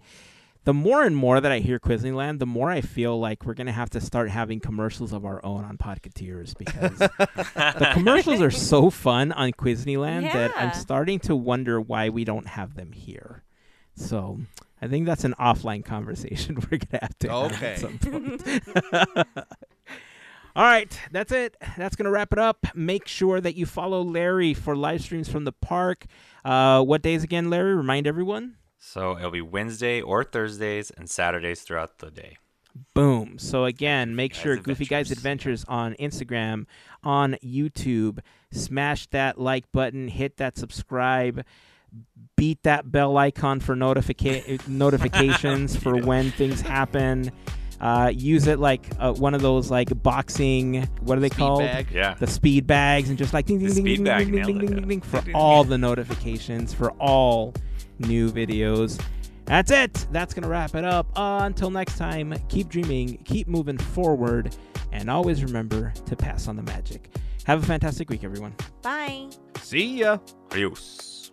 Speaker 2: the more and more that I hear Quizneyland, the more I feel like we're going to have to start having commercials of our own on Podcateers because the commercials are so fun on Quizneyland that I'm starting to wonder why we don't have them here. So I think that's an offline conversation we're going to have to have
Speaker 3: Okay.
Speaker 2: at some point. All right, that's it. That's going to wrap it up. Make sure that you follow Larry for live streams from the park. Uh, what days again, Larry? Remind everyone.
Speaker 5: So it'll be Wednesday or Thursdays and Saturdays throughout the day.
Speaker 2: Boom. So again, make
Speaker 5: Guys
Speaker 2: sure Goofy Guys
Speaker 5: Adventures.
Speaker 2: Adventures on Instagram, on YouTube. Smash that like button, hit that subscribe, beat that bell icon for notifica- notifications for when things happen. Uh, use it like uh, one of those like boxing. What are they
Speaker 3: Speed
Speaker 2: called?
Speaker 3: bag.
Speaker 5: Yeah.
Speaker 2: the speed bags and just like ding ding
Speaker 5: The
Speaker 2: ding ding ding ding ding ding ding for
Speaker 5: Ding, ding,
Speaker 2: all the notifications for all new videos. That's it. That's gonna wrap it up. Uh, until next time, keep dreaming, keep moving forward, and always remember to pass on the magic. Have a fantastic week, everyone.
Speaker 4: Bye.
Speaker 3: See ya.
Speaker 5: Adios.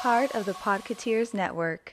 Speaker 1: Part of the Podcateers Network.